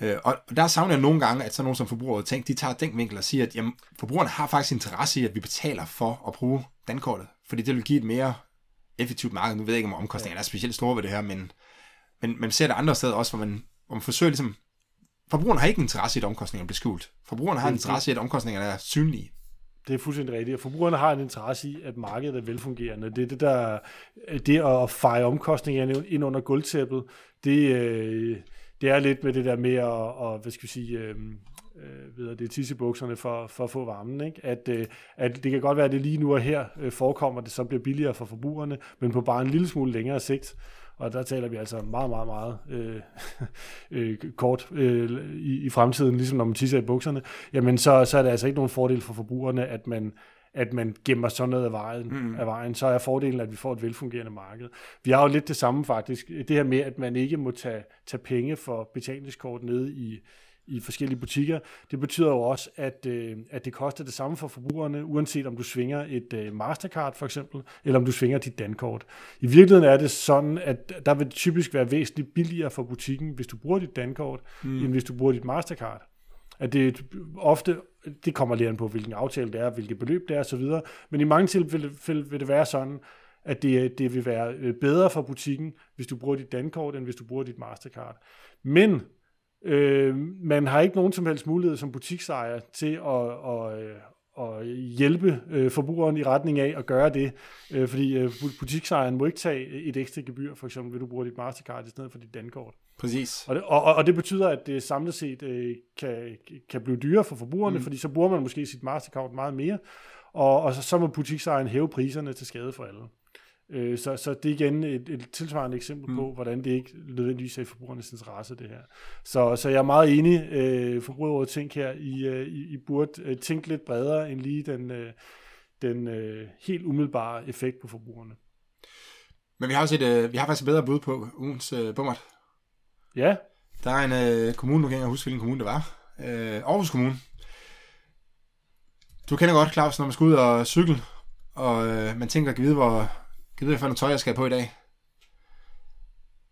Ja. Øh, og der savner jeg nogle gange, at så nogen som forbrugere tænker, de tager den vinkel og siger, at jamen, forbrugerne har faktisk interesse i, at vi betaler for at bruge dankortet, fordi det vil give et mere effektivt marked. Nu ved jeg ikke, om omkostningerne ja. er specielt store ved det her, men, men man ser det andre steder også, hvor man, hvor man forsøger ligesom, forbrugerne har ikke interesse i, at omkostningerne bliver skjult. Forbrugerne har en interesse i, at omkostningerne er synlige. Det er fuldstændig rigtigt. Og forbrugerne har en interesse i, at markedet er velfungerende. Det er det, der, det at feje omkostningerne ind under guldtæppet, det, øh, det er lidt med det der med at, og, hvad skal vi sige, øh, øh, ved det tissebukserne for, for at få varmen. Ikke? At, øh, at det kan godt være, at det lige nu og her øh, forekommer, at det så bliver billigere for forbrugerne, men på bare en lille smule længere sigt, og der taler vi altså meget, meget, meget øh, [laughs] øh, kort øh, i, i fremtiden, ligesom når man tisser i bukserne, jamen så, så er det altså ikke nogen fordel for forbrugerne, at man at man gemmer sådan noget af vejen, mm. af vejen, så er fordelen, at vi får et velfungerende marked. Vi har jo lidt det samme faktisk. Det her med, at man ikke må tage, tage penge for betalingskort nede i, i forskellige butikker. Det betyder jo også, at, øh, at det koster det samme for forbrugerne, uanset om du svinger et øh, Mastercard for eksempel, eller om du svinger dit dankort. I virkeligheden er det sådan, at der vil det typisk være væsentligt billigere for butikken, hvis du bruger dit dankort, mm. end hvis du bruger dit Mastercard. At det ofte, det kommer lige an på, hvilken aftale det er, hvilket beløb det er osv., men i mange tilfælde vil det være sådan, at det, det vil være øh, bedre for butikken, hvis du bruger dit dankort, end hvis du bruger dit Mastercard. Men Øh, man har ikke nogen som helst mulighed som butiksejer til at, at, at hjælpe øh, forbrugeren i retning af at gøre det, øh, fordi øh, butiksejeren må ikke tage et ekstra gebyr, for eksempel vil du bruge dit Mastercard i stedet for dit dankort. Præcis. Og det, og, og det betyder, at det samlet set øh, kan, kan blive dyrere for forbrugerne, mm. fordi så bruger man måske sit Mastercard meget mere, og, og så, så må butiksejeren hæve priserne til skade for alle. Øh, så, så det er igen et, et tilsvarende eksempel mm. på, hvordan det ikke nødvendigvis er i forbrugernes interesse, det her. Så, så jeg er meget enig, øh, forbrugerrådet tænk her, I, øh, I, I burde øh, tænke lidt bredere end lige den, øh, den øh, helt umiddelbare effekt på forbrugerne. Men vi har også et, øh, vi har faktisk et bedre bud på ugens øh, bummer. Ja. Der er en øh, kommune, du kan ikke huske, hvilken kommune det var. Øh, Aarhus Kommune. Du kender godt, Claus, når man skal ud og cykle, og øh, man tænker, at vide, hvor, kan du vide, noget tøj, jeg skal have på i dag?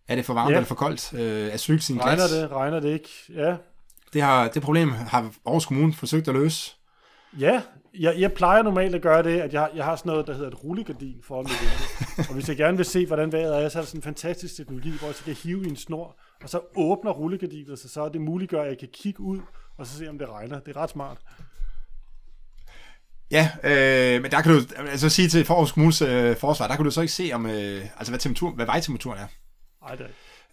Er det for varmt ja. eller for koldt? Øh, er cykel sin Regner det? Regner det ikke? Ja. Det, har, det problem har Aarhus Kommune forsøgt at løse. Ja, jeg, jeg plejer normalt at gøre det, at jeg, jeg har sådan noget, der hedder et rullegardin for mit vindue. [laughs] og hvis jeg gerne vil se, hvordan vejret er, så er der sådan en fantastisk teknologi, hvor jeg så kan hive i en snor, og så åbner rullegardinet sig, så det muliggør, at jeg kan kigge ud, og så se, om det regner. Det er ret smart. Ja, øh, men der kan du altså sige til Forhus Kommunes øh, forsvar, der kan du så ikke se, om, øh, altså hvad, temperatur, hvad vejtemperaturen er. Ej, det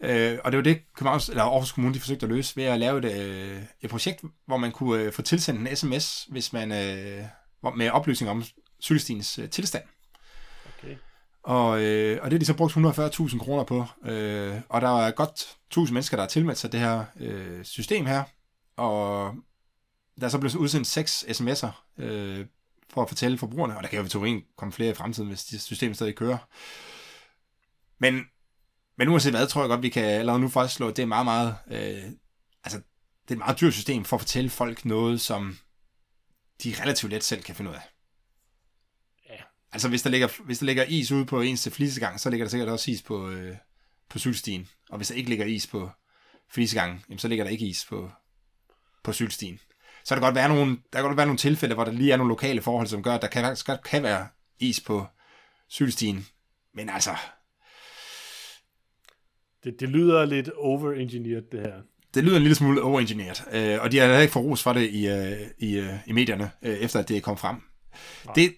Øh, og det var det, Københavns, eller Aarhus Kommune de forsøgte at løse ved at lave et, øh, et projekt, hvor man kunne øh, få tilsendt en sms, hvis man øh, med oplysning om cykelstiens øh, tilstand. Okay. Og, øh, og det har de så brugt 140.000 kroner på. Øh, og der er godt 1000 mennesker, der har tilmeldt sig det her øh, system her. Og der er så blevet udsendt seks sms'er øh, for at fortælle forbrugerne, og der kan jo teorien komme flere i fremtiden, hvis det system stadig kører. Men, men uanset hvad, tror jeg godt, vi kan allerede nu fastslå, at det er meget, meget, øh, altså, det er et meget dyrt system for at fortælle folk noget, som de relativt let selv kan finde ud af. Ja. Altså, hvis der ligger, hvis der ligger is ude på ens flisegang, så ligger der sikkert også is på, øh, på cykelstien. Og hvis der ikke ligger is på flisegangen, jamen, så ligger der ikke is på, på cykelstien. Så kan der godt være nogle, der kan godt være nogle tilfælde, hvor der lige er nogle lokale forhold, som gør, at der kan, godt kan være is på cykelstien. Men altså, Det, det lyder lidt overengineered, det her. det lyder en lille smule overengineeret, øh, og de har heller ikke fået ros for det i, øh, i, øh, i medierne, øh, efter at det kom frem. Nej. Det,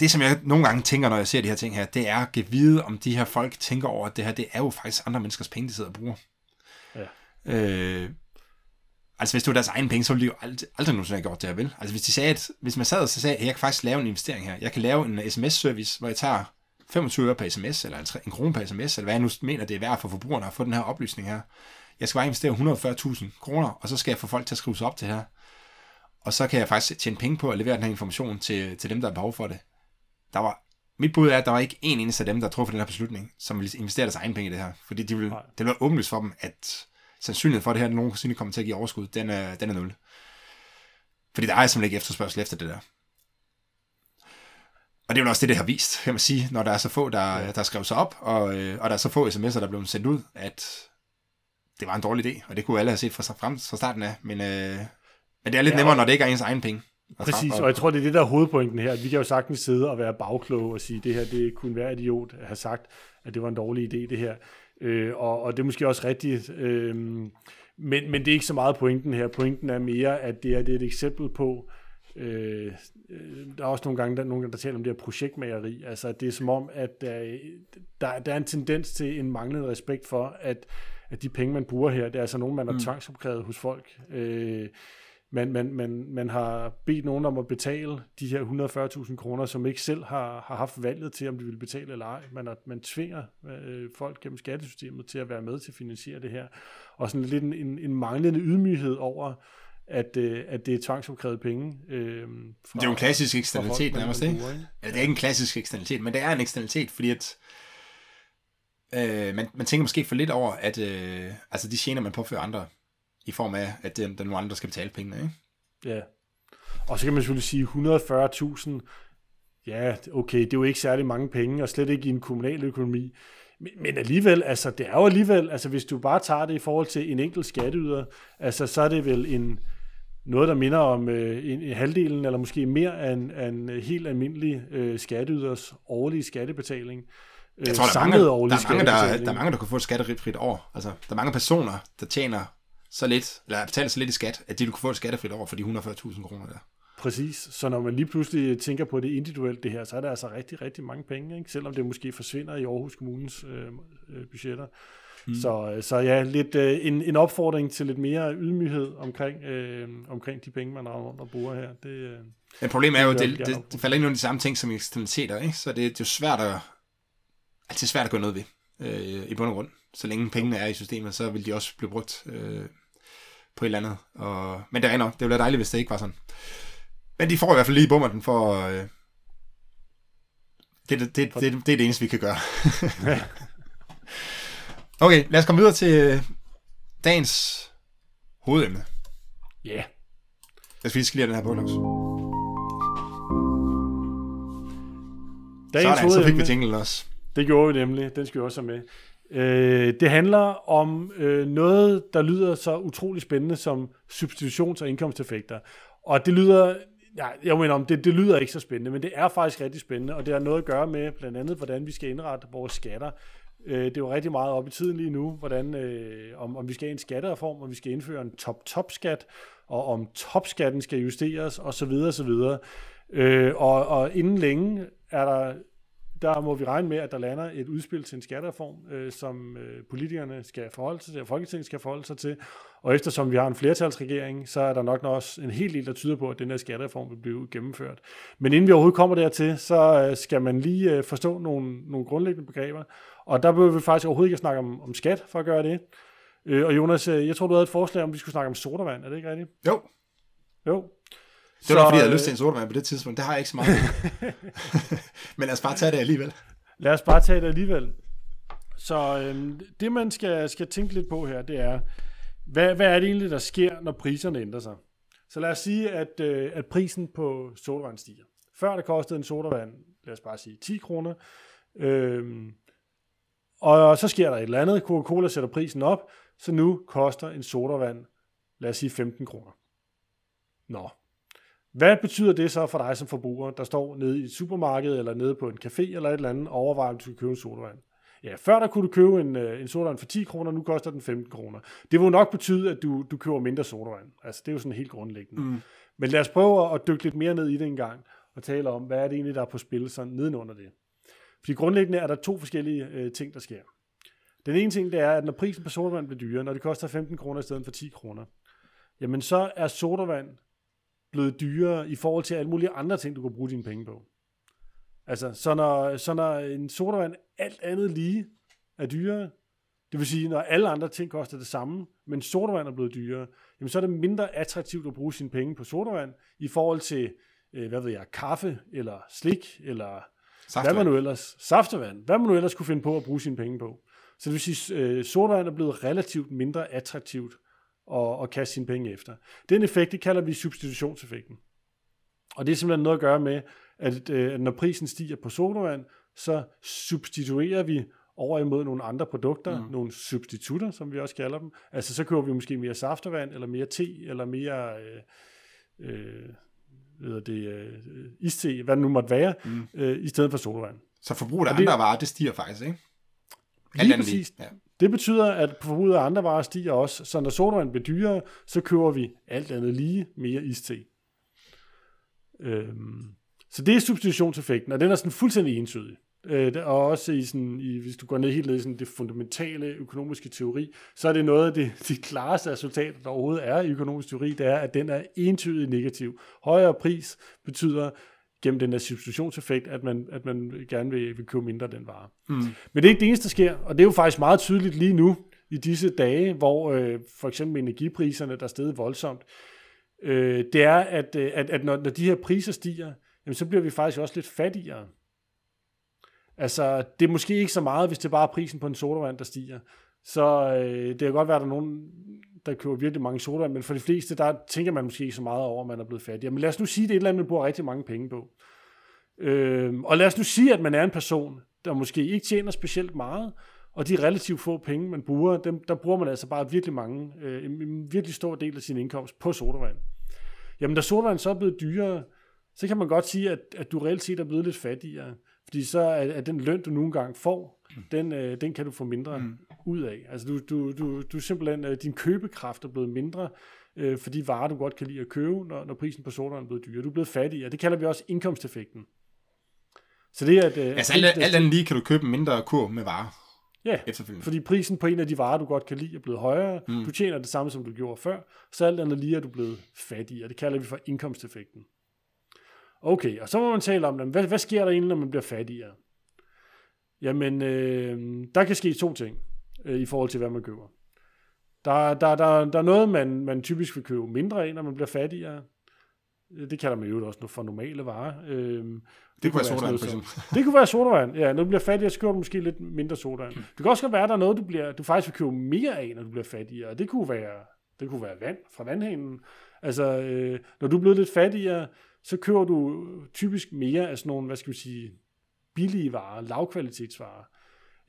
det, som jeg nogle gange tænker, når jeg ser de her ting her, det er at give vide, om de her folk tænker over, at det her, det er jo faktisk andre menneskers penge, de sidder og bruger. Øh, altså, hvis det var deres egen penge, så ville de jo aldrig, aldrig nogensinde have gjort det her, vel? Altså, hvis de sagde, at, hvis man sad og så sagde, at jeg kan faktisk lave en investering her, jeg kan lave en sms-service, hvor jeg tager 25 øre per sms, eller en krone per sms, eller hvad jeg nu mener, det er værd for forbrugerne at få den her oplysning her. Jeg skal bare investere 140.000 kroner, og så skal jeg få folk til at skrive sig op til det her. Og så kan jeg faktisk tjene penge på at levere den her information til, til dem, der har behov for det. Der var, mit bud er, at der var ikke en eneste af dem, der tror for den her beslutning, som ville investere deres egen penge i det her. Fordi de vil, Nej. det vil være åbenlyst for dem, at sandsynligheden for, at det her nogensinde kommer til at give overskud, den er, den er nul. Fordi der er simpelthen ikke efterspørgsel efter det der. Og det er jo også det, det har vist, kan man sige, når der er så få, der, ja. der skrev sig op, og, øh, og der er så få sms'er, der blev sendt ud, at det var en dårlig idé, og det kunne alle have set fra, frem, fra starten af, men, øh, men det er lidt Ja, nemmere, når det ikke er ens egen penge. Og Præcis, og jeg tror, det er det, der er hovedpointen her. Vi kan jo sagtens sidde og være bagkloge og sige, det her, det kunne være idiot at have sagt, at det var en dårlig idé, det her. Øh, og, og det er måske også rigtigt. Øh, men, men det er ikke så meget pointen her. Pointen er mere, at det er, det er et eksempel på, øh, øh, der er også nogle gange, der, nogle gange, der taler om det her projektmageri. Altså, det er som om, at der, der, der er en tendens til en manglende respekt for, at, at de penge, man bruger her, det er altså nogen, man har Mm. tvangsopkrævet hos folk. Øh, man, man, man, man har bedt nogen om at betale de her 140.000 kroner, som ikke selv har, har haft valget til, om de vil betale eller ej. Man, er, man tvinger øh, folk gennem skattesystemet til at være med til at finansiere det her. Og sådan lidt en, en, en manglende ydmyghed over, at, øh, at det er tvangsopkrævet penge. Øh, fra, Det er jo en klassisk eksternalitet nærmest, ikke? bruger, ikke? Ja, det er ikke en klassisk eksternalitet, men det er en eksternalitet, fordi at øh, man, man tænker måske for lidt over, at øh, altså de gener, man påfører andre, i form af, at det, der er nogle andre, der skal betale pengene, ikke? Ja. Og så kan man selvfølgelig sige 140.000, ja, okay, det er jo ikke særlig mange penge, og slet ikke i en kommunal økonomi. Men, men alligevel, altså det er jo alligevel, altså hvis du bare tager det i forhold til en enkelt skatteyder, altså så er det vel en, noget, der minder om øh, en, en halvdelen, eller måske mere af en, af en helt almindelig øh, skatteyders årlige skattebetaling. Øh, Jeg tror, der er, mange, der, er mange, der, der er mange, der kan få et skattefrit år. Altså, der er mange personer, der tjener så lidt, eller betaler så lidt i skat, at de kunne få et skattefrit år for de 140.000 kroner der. Præcis, så når man lige pludselig tænker på det individuelt det her, så er der altså rigtig, rigtig mange penge, ikke? selvom det måske forsvinder i Aarhus Kommunes øh, øh, budgetter. Mm. Så, så ja, lidt øh, en, en opfordring til lidt mere ydmyghed omkring, øh, omkring de penge, man har rundt og bruger her. Det, øh, Men problemet er jo, Det det, det, det falder ind under de samme ting som eksternaliteter, ikke? Så det, det er jo svært at, altså det er svært at gøre noget ved, øh, i bund og grund. Så længe pengene er i systemet, så vil de også blive brugt øh, på et eller andet. Og, men det er nok, det ville være dejligt, hvis det ikke var sådan. Men de får i hvert fald lige bummerten for... Øh, det, det, det, det, det, er det eneste, vi kan gøre. [laughs] okay, lad os komme videre til øh, dagens hovedemne. Ja, yeah. Jeg skal lige den her på, Lux. dagens Sådan, så fik vi tinglen også. det gjorde vi nemlig, den skal vi også have med. Øh, det handler om øh, noget, der lyder så utrolig spændende som substitutions- og indkomsteffekter. Og det lyder, ja, jeg mener om, det, det lyder ikke så spændende, men det er faktisk rigtig spændende, og det har noget at gøre med blandt andet, hvordan vi skal indrette vores skatter. Øh, det er jo rigtig meget op i tiden lige nu, hvordan, øh, om, om vi skal have en skattereform, om vi skal indføre en top-top-skat, og om topskatten skal justeres, osv. osv. Øh, og, og inden længe er der der må vi regne med, at der lander et udspil til en skattereform, øh, som øh, politikerne skal forholde sig til, og Folketinget skal forholde sig til. Og eftersom vi har en flertalsregering, så er der nok også en hel del, der tyder på, at den her skattereform vil blive gennemført. Men inden vi overhovedet kommer dertil, så øh, skal man lige øh, forstå nogle, nogle grundlæggende begreber. Og der vil vi faktisk overhovedet ikke snakke om, om skat for at gøre det. Øh, og Jonas, øh, jeg tror, du havde et forslag om, at vi skulle snakke om sodavand. Er det ikke rigtigt? Jo. Jo. Det var nok, fordi jeg havde lyst til en sodavand på det tidspunkt. Det har jeg ikke så meget. [laughs] Men lad os bare tage det alligevel. Lad os bare tage det alligevel. Så øhm, det, man skal, skal tænke lidt på her, det er, hvad, hvad er det egentlig, der sker, når priserne ændrer sig? Så lad os sige, at, øh, at prisen på sodavand stiger. Før det kostede en sodavand, lad os bare sige 10 kroner, øhm, og så sker der et eller andet. Coca-Cola sætter prisen op, så nu koster en sodavand, lad os sige 15 kroner. Nå. Hvad betyder det så for dig som forbruger, der står nede i et supermarked eller nede på en café eller et eller andet, og overvejer, om du skal købe en sodavand? Ja, før der kunne du købe en, øh, en sodavand for 10 kroner, nu koster den 15 kroner. Det vil jo nok betyde, at du, du køber mindre sodavand. Altså, det er jo sådan helt grundlæggende. Mm. Men lad os prøve at dykke lidt mere ned i det en gang, og tale om, hvad er det egentlig, der er på spil sådan nedenunder det. Fordi grundlæggende er der to forskellige øh, ting, der sker. Den ene ting, det er, at når prisen på sodavand bliver dyrere, når det koster 15 kroner i stedet for 10 kroner, jamen så er sodavand blevet dyrere i forhold til alle mulige andre ting, du kan bruge dine penge på. Altså, så når, så når en sodavand alt andet lige er dyrere, det vil sige, når alle andre ting koster det samme, men sodavand er blevet dyrere, jamen så er det mindre attraktivt at bruge sine penge på sodavand, i forhold til, øh, hvad ved jeg, kaffe, eller slik, eller Saftevand. hvad man nu ellers, saftevand, hvad man nu ellers kunne finde på at bruge sine penge på. Så det vil sige, øh, sodavand er blevet relativt mindre attraktivt at, at kaste sine penge efter. Den effekt, det kalder vi substitutionseffekten. Og det er simpelthen noget at gøre med, at, øh, at når prisen stiger på sodavand, så substituerer vi over imod nogle andre produkter, mm. nogle substitutter, som vi også kalder dem. Altså så køber vi måske mere saftevand, eller mere te, eller mere øh, øh, det, øh, iste, hvad det nu måtte være, mm. øh, i stedet for sodavand. Så forbruget af andre varer, det stiger faktisk, ikke? Lige præcis. Ja. Det betyder, at forbruget af andre varer stiger også, så når sodavand bliver dyrere, så køber vi alt andet lige mere iste. Øhm, så det er substitutionseffekten, og den er sådan fuldstændig entydig. Øh, og også i sådan, i, hvis du går ned helt ned i sådan det fundamentale økonomiske teori, så er det noget af det, [laughs] de klareste resultat, der overhovedet er i økonomisk teori, det er, at den er entydigt negativ. Højere pris betyder gennem den der substitutionseffekt, at man, at man gerne vil, vil købe mindre den vare. Mm. Men det er ikke det eneste, der sker, og det er jo faktisk meget tydeligt lige nu, i disse dage, hvor øh, for eksempel energipriserne, der er steget voldsomt, øh, det er, at, øh, at, at når, når de her priser stiger, jamen, så bliver vi faktisk også lidt fattigere. Altså, det er måske ikke så meget, hvis det er bare prisen på en sodavand, der stiger. Så øh, det kan godt være, at der er nogen, der køber virkelig mange sodavand, men for de fleste, der tænker man måske ikke så meget over, at man er blevet fattig. Men lad os nu sige, at det er et eller andet, man bruger rigtig mange penge på. Øh, og lad os nu sige, at man er en person, der måske ikke tjener specielt meget, og de relativt få penge, man bruger, dem, der bruger man altså bare virkelig mange, øh, en virkelig stor del af sin indkomst på sodavand. Jamen, da sodavand så er blevet dyrere, så kan man godt sige, at, at du reelt set er blevet lidt fattigere. Fordi så er, er den løn, du nogle gange får, mm. den, øh, den kan du få mindre mm. Ud af. Altså du, du, du, du simpelthen, øh, din købekraft er blevet mindre, øh, for de varer, du godt kan lide at købe, når, når prisen på sodavand er blevet dyrere. Du er blevet fattig, og det kalder vi også indkomsteffekten. Så det er, at, øh, altså alt, alt andet lige kan du købe en mindre kur med varer. Ja, fordi prisen på en af de varer, du godt kan lide, er blevet højere. Mm. Du tjener det samme, som du gjorde før. Så alt andet lige er du blevet fattig, og det kalder vi for indkomsteffekten. Okay, og så må man tale om, hvad, hvad sker der egentlig, når man bliver fattigere? Jamen, øh, der kan ske to ting øh, i forhold til, hvad man køber. Der, der, der, der er noget, man, man typisk vil købe mindre af, når man bliver fattigere. Det kalder man jo også for normale varer. Øh, det, det kunne være sodavand, for eksempel. Det kunne være sodavand, ja. Når du bliver fattigere, så køber du måske lidt mindre sodavand. Det kan også godt være, at der er noget, du, bliver, du faktisk vil købe mere af, når du bliver fattigere. Det kunne være, det kunne være vand fra vandhanen. Altså, øh, når du er blevet lidt fattigere, så køber du typisk mere af sådan nogle, hvad skal vi sige, billige varer, lavkvalitetsvarer.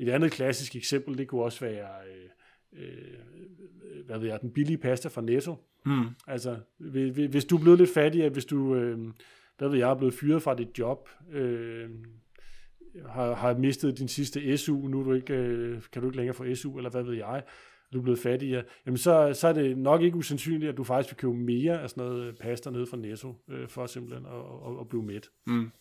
Et andet klassisk eksempel, det kunne også være, øh, øh, hvad ved jeg, den billige pasta fra Netto. Mm. Altså, hvis du er blevet lidt fattig, hvis du, øh, hvad ved jeg, er blevet fyret fra dit job, øh, har, har mistet din sidste SU, nu du ikke, øh, kan du ikke længere få SU, eller hvad ved jeg, du er blevet fattigere, jamen så, så er det nok ikke usandsynligt, at du faktisk vil købe mere af sådan noget pasta ned fra Netto, øh, for simpelthen at, at, at blive mæt. Mm.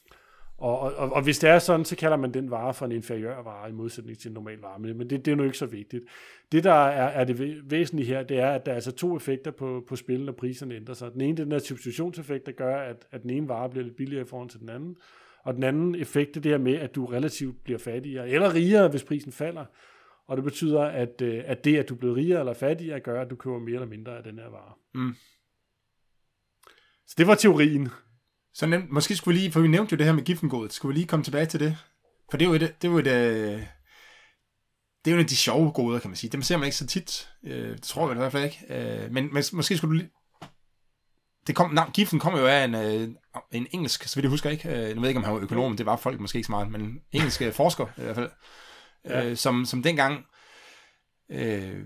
Og, og, og, hvis det er sådan, så kalder man den vare for en inferiør vare i modsætning til en normal vare, men det, det er nu ikke så vigtigt. Det, der er, er det væsentlige her, det er, at der er altså to effekter på, på spil, når priserne ændrer sig. Den ene det er den her substitutionseffekt, der gør, at, at den ene vare bliver lidt billigere i forhold til den anden. Og den anden effekt er det her med, at du relativt bliver fattigere, eller rigere, hvis prisen falder. Og det betyder, at, øh, at det, at du bliver rigere eller fattigere, gør, at du køber mere eller mindre af den her vare. Mm. Så det var teorien. Så nemt, måske skulle vi lige, for vi nævnte jo det her med giftengået, skulle vi lige komme tilbage til det? For det er jo et, det er jo et, øh, det er jo en af de sjove goder, kan man sige. Dem ser man ikke så tit. Øh, det tror jeg i hvert fald ikke. Øh, men, men måske skulle du lige... Det kom, nej, giften kommer jo af en, en engelsk, så vidt jeg husker ikke. Jeg ved ikke, om han var økonom, det var folk måske ikke så meget, men en engelsk forsker i hvert fald, ja. som, som dengang øh,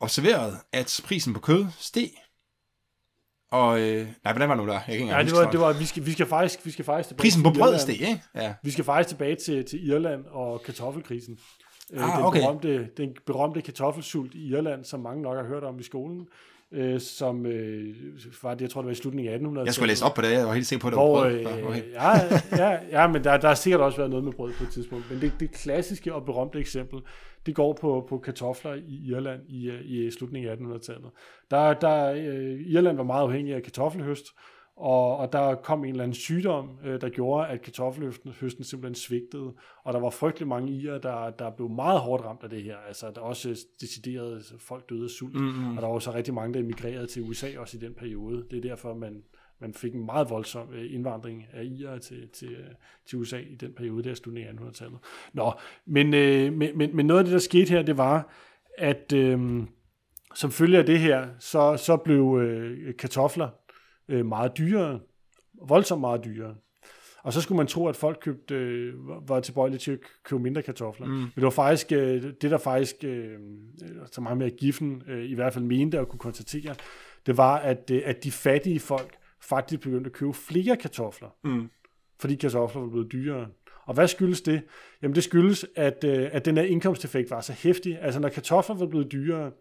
observerede, at prisen på kød steg og, øh, nej, hvordan var det nu der? Jeg kan ikke ja, det var, det var, vi skal, vi skal faktisk, vi skal faktisk tilbage Prisen på brød steg, ikke? Ja. Vi skal faktisk tilbage til, til Irland og kartoffelkrisen. Øh, ah, den, okay. berømte, den berømte kartoffelsult i Irland, som mange nok har hørt om i skolen, øh, som øh, var det, jeg tror, det var i slutningen af 1800-tallet. Jeg skulle læse op på det, jeg var helt sikker på, at det hvor, var brød. Øh, okay. ja, ja, ja, men der, der har sikkert også været noget med brød på et tidspunkt. Men det, det klassiske og berømte eksempel, det går på, på kartofler i Irland i, i slutningen af 1800-tallet. Der, der, øh, Irland var meget afhængig af kartoffelhøst, og, og der kom en eller anden sygdom, øh, der gjorde, at kartoffelhøsten simpelthen svigtede, og der var frygtelig mange irer, der, der blev meget hårdt ramt af det her. Altså, der også deciderede folk døde af sult, mm-hmm. og der var også rigtig mange, der emigrerede til USA også i den periode. Det er derfor, man, man fik en meget voldsom øh, indvandring af irer til, til, til USA i den periode, der stod i 1800-tallet. Nå, men, øh, men, men, men noget af det, der skete her, det var, at øh, som følge af det her, så, så blev øh, kartofler øh, meget dyrere, voldsomt meget dyrere. Og så skulle man tro, at folk købte, øh, var tilbøjelige til at købe mindre kartofler. Mm. Men det var faktisk, øh, det der faktisk, øh, så meget med giffen øh, i hvert fald mente at kunne konstatere, det var, at, øh, at de fattige folk faktisk begyndte at købe flere kartofler. Mm. Fordi kartofler var blevet dyrere. Og hvad skyldes det? Jamen det skyldes, at, øh, at den her indkomsteffekt var så hæftig. Altså når kartofler var blevet dyrere,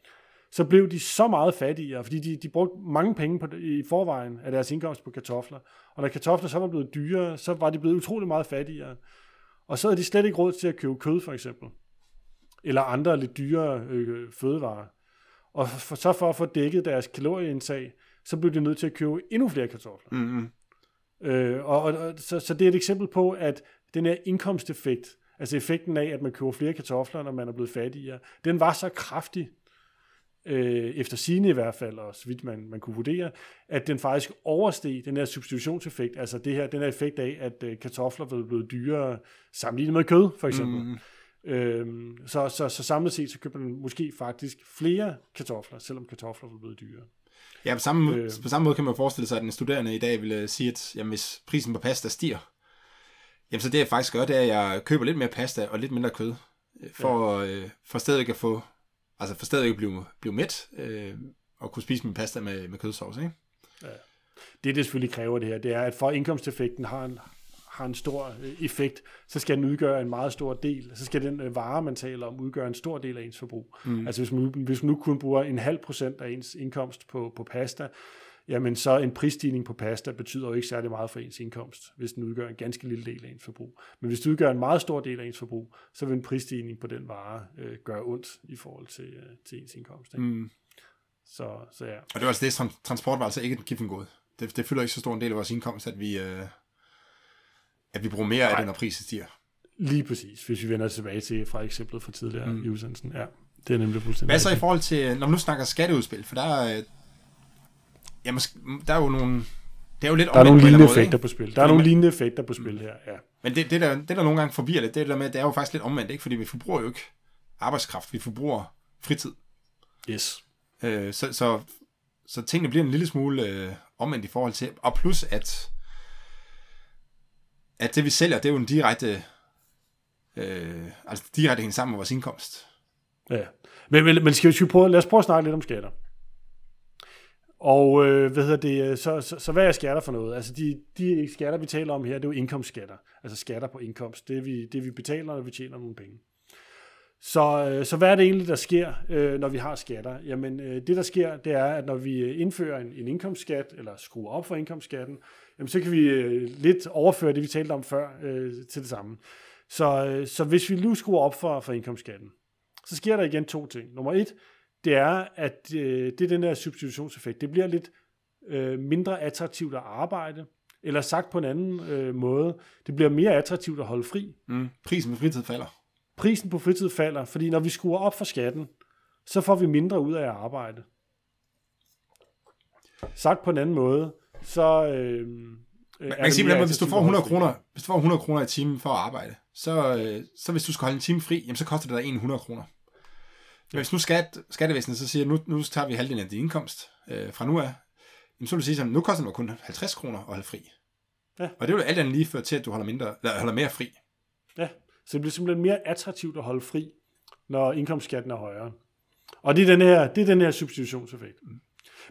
så blev de så meget fattigere, fordi de, de brugte mange penge på, i forvejen af deres indkomst på kartofler. Og når kartofler så var blevet dyrere, så var de blevet utrolig meget fattigere. Og så havde de slet ikke råd til at købe kød, for eksempel. Eller andre lidt dyre øh, fødevarer. Og for, så for at få dækket deres kalorieindtag, så blev de nødt til at købe endnu flere kartofler. Mm-hmm. Øh, og, og, så, så det er et eksempel på, at den her indkomsteffekt, altså effekten af, at man køber flere kartofler, når man er blevet fattigere, den var så kraftig, øh, efter sine i hvert fald, og så vidt man, man kunne vurdere, at den faktisk oversteg den her substitutionseffekt, altså det her, den her effekt af, at øh, kartofler var blevet dyrere sammenlignet med kød, for eksempel. Mm. Øhm, så, så, så samlet set, så køber man måske faktisk flere kartofler, selvom kartofler var blevet dyrere. Ja, på samme, øh, på samme måde kan man forestille sig, at en studerende i dag vil sige, at jamen, hvis prisen på pasta stiger, jamen så det jeg faktisk gør, det er, at jeg køber lidt mere pasta og lidt mindre kød, øh, for, ja. øh, for stadig at få altså for stadig at blive, blive mæt, øh, og kunne spise min pasta med, med kødsovs, ikke? Ja. Det, det selvfølgelig kræver det her, det er, at for indkomsteffekten har en, har en stor øh, effekt, så skal den udgøre en meget stor del. Så skal den øh, vare, man taler om, udgøre en stor del af ens forbrug. Mm. Altså hvis man, hvis man nu kun bruger en halv procent af ens indkomst på, på pasta, jamen så en prisstigning på pasta betyder jo ikke særlig meget for ens indkomst, hvis den udgør en ganske lille del af ens forbrug. Men hvis det udgør en meget stor del af ens forbrug, så vil en prisstigning på den vare øh, gøre ondt i forhold til, øh, til ens indkomst. Ikke? Mm. Så, så ja. Og det var altså det, transport var altså ikke en gået. Det, det fylder ikke så stor en del af vores indkomst, at vi, øh, at vi bruger mere Nej. af det, når prisen stiger. Lige præcis, hvis vi vender tilbage til fra eksemplet fra tidligere mm. i udsendelsen. Ja, det er nemlig fuldstændig. Hvad så i forhold til, når man nu snakker skatteudspil, for der, ja, måske, der er jo nogle... Det er jo lidt der er nogle lignende måde, effekter ikke? på spil. Der er nogle lignende effekter på spil her, ja. Men det, det, der, det, der nogle gange forvirrer lidt, det det der med, det er jo faktisk lidt omvendt, ikke? Fordi vi forbruger jo ikke arbejdskraft, vi forbruger fritid. Yes. Øh, så, så, så tingene bliver en lille smule øh, omvendt i forhold til, og plus at, at det vi sælger, det er jo en direkte, øh, altså direkte hænge sammen med vores indkomst. Ja, men, men, men skal vi prøve, lad os prøve at snakke lidt om skatter. Og øh, hvad hedder det, øh, så, så, så hvad er skatter for noget? Altså de, de skatter, vi taler om her, det er jo indkomstskatter. Altså skatter på indkomst. Det vi, det vi betaler, når vi tjener nogle penge. Så, øh, så hvad er det egentlig, der sker, øh, når vi har skatter? Jamen øh, det, der sker, det er, at når vi øh, indfører en, en indkomstskat, eller skruer op for indkomstskatten, jamen, så kan vi øh, lidt overføre det, vi talte om før, øh, til det samme. Så, øh, så hvis vi nu skruer op for, for indkomstskatten, så sker der igen to ting. Nummer et, det er, at øh, det er den der substitutionseffekt. Det bliver lidt øh, mindre attraktivt at arbejde, eller sagt på en anden øh, måde, det bliver mere attraktivt at holde fri. Mm. Prisen på fritid falder. Prisen på fritid falder, fordi når vi skruer op for skatten, så får vi mindre ud af at arbejde. Sagt på en anden måde, så... Øh, man kan sige på hvis du får 100 kroner, hvis du får 100 kroner i timen for at arbejde, så, øh, så hvis du skal holde en time fri, jamen så koster det dig 100 kroner. Hvis nu skat, skattevæsenet så siger, nu, nu tager vi halvdelen af din indkomst øh, fra nu af, jamen så vil du sige sådan, nu koster det kun 50 kroner at holde fri. Ja. Og det vil alt andet lige føre til, at du holder, mindre, eller holder mere fri. Ja, så det bliver simpelthen mere attraktivt at holde fri, når indkomstskatten er højere. Og det er den her, det er den her substitutionseffekt. Mm.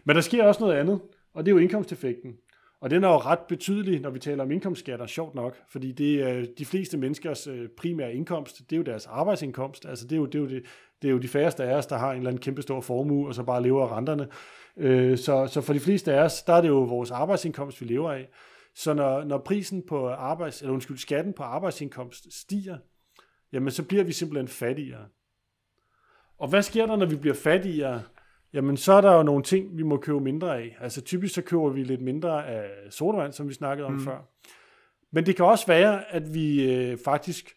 Men der sker også noget andet, og det er jo indkomsteffekten. Og den er jo ret betydelig, når vi taler om indkomstskatter, sjovt nok, fordi det er de fleste menneskers øh, primære indkomst, det er jo deres arbejdsindkomst, altså det er jo, det er jo, det, det er jo de færreste af os, der har en eller anden kæmpe stor formue, og så bare lever af renterne. Øh, så, så for de fleste af os, der er det jo vores arbejdsindkomst, vi lever af. Så når, når prisen på arbejds, eller undskyld, skatten på arbejdsindkomst stiger, jamen så bliver vi simpelthen fattigere. Og hvad sker der, når vi bliver fattigere? Jamen, så er der jo nogle ting, vi må købe mindre af. Altså, typisk så køber vi lidt mindre af sodavand, som vi snakkede om mm. før. Men det kan også være, at vi øh, faktisk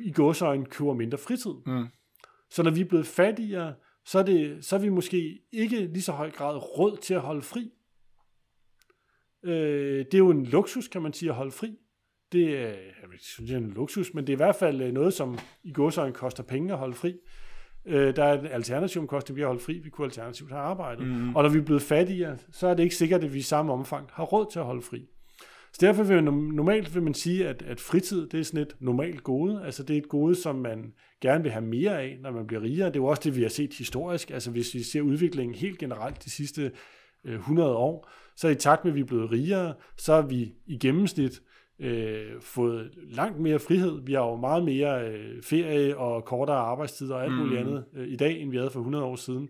i gåsøjne køber mindre fritid. Mm. Så når vi er blevet fattigere, så er, det, så er vi måske ikke lige så høj grad råd til at holde fri. Øh, det er jo en luksus, kan man sige, at holde fri. Det er, jeg synes, det er en luksus, men det er i hvert fald øh, noget, som i gåsøjne koster penge at holde fri. Øh, der er et alternativ omkostning vi har holdt fri, vi kunne alternativt have arbejdet. Mm. Og når vi er blevet fattigere, så er det ikke sikkert, at vi i samme omfang har råd til at holde fri. Så derfor vil man, normalt vil man sige, at, at fritid det er sådan et normalt gode. Altså det er et gode, som man gerne vil have mere af, når man bliver rigere. Det er jo også det, vi har set historisk. Altså hvis vi ser udviklingen helt generelt de sidste øh, 100 år, så i takt med, at vi er blevet rigere, så er vi i gennemsnit øh, fået langt mere frihed. Vi har jo meget mere øh, ferie og kortere arbejdstid og alt mm. muligt andet øh, i dag, end vi havde for 100 år siden.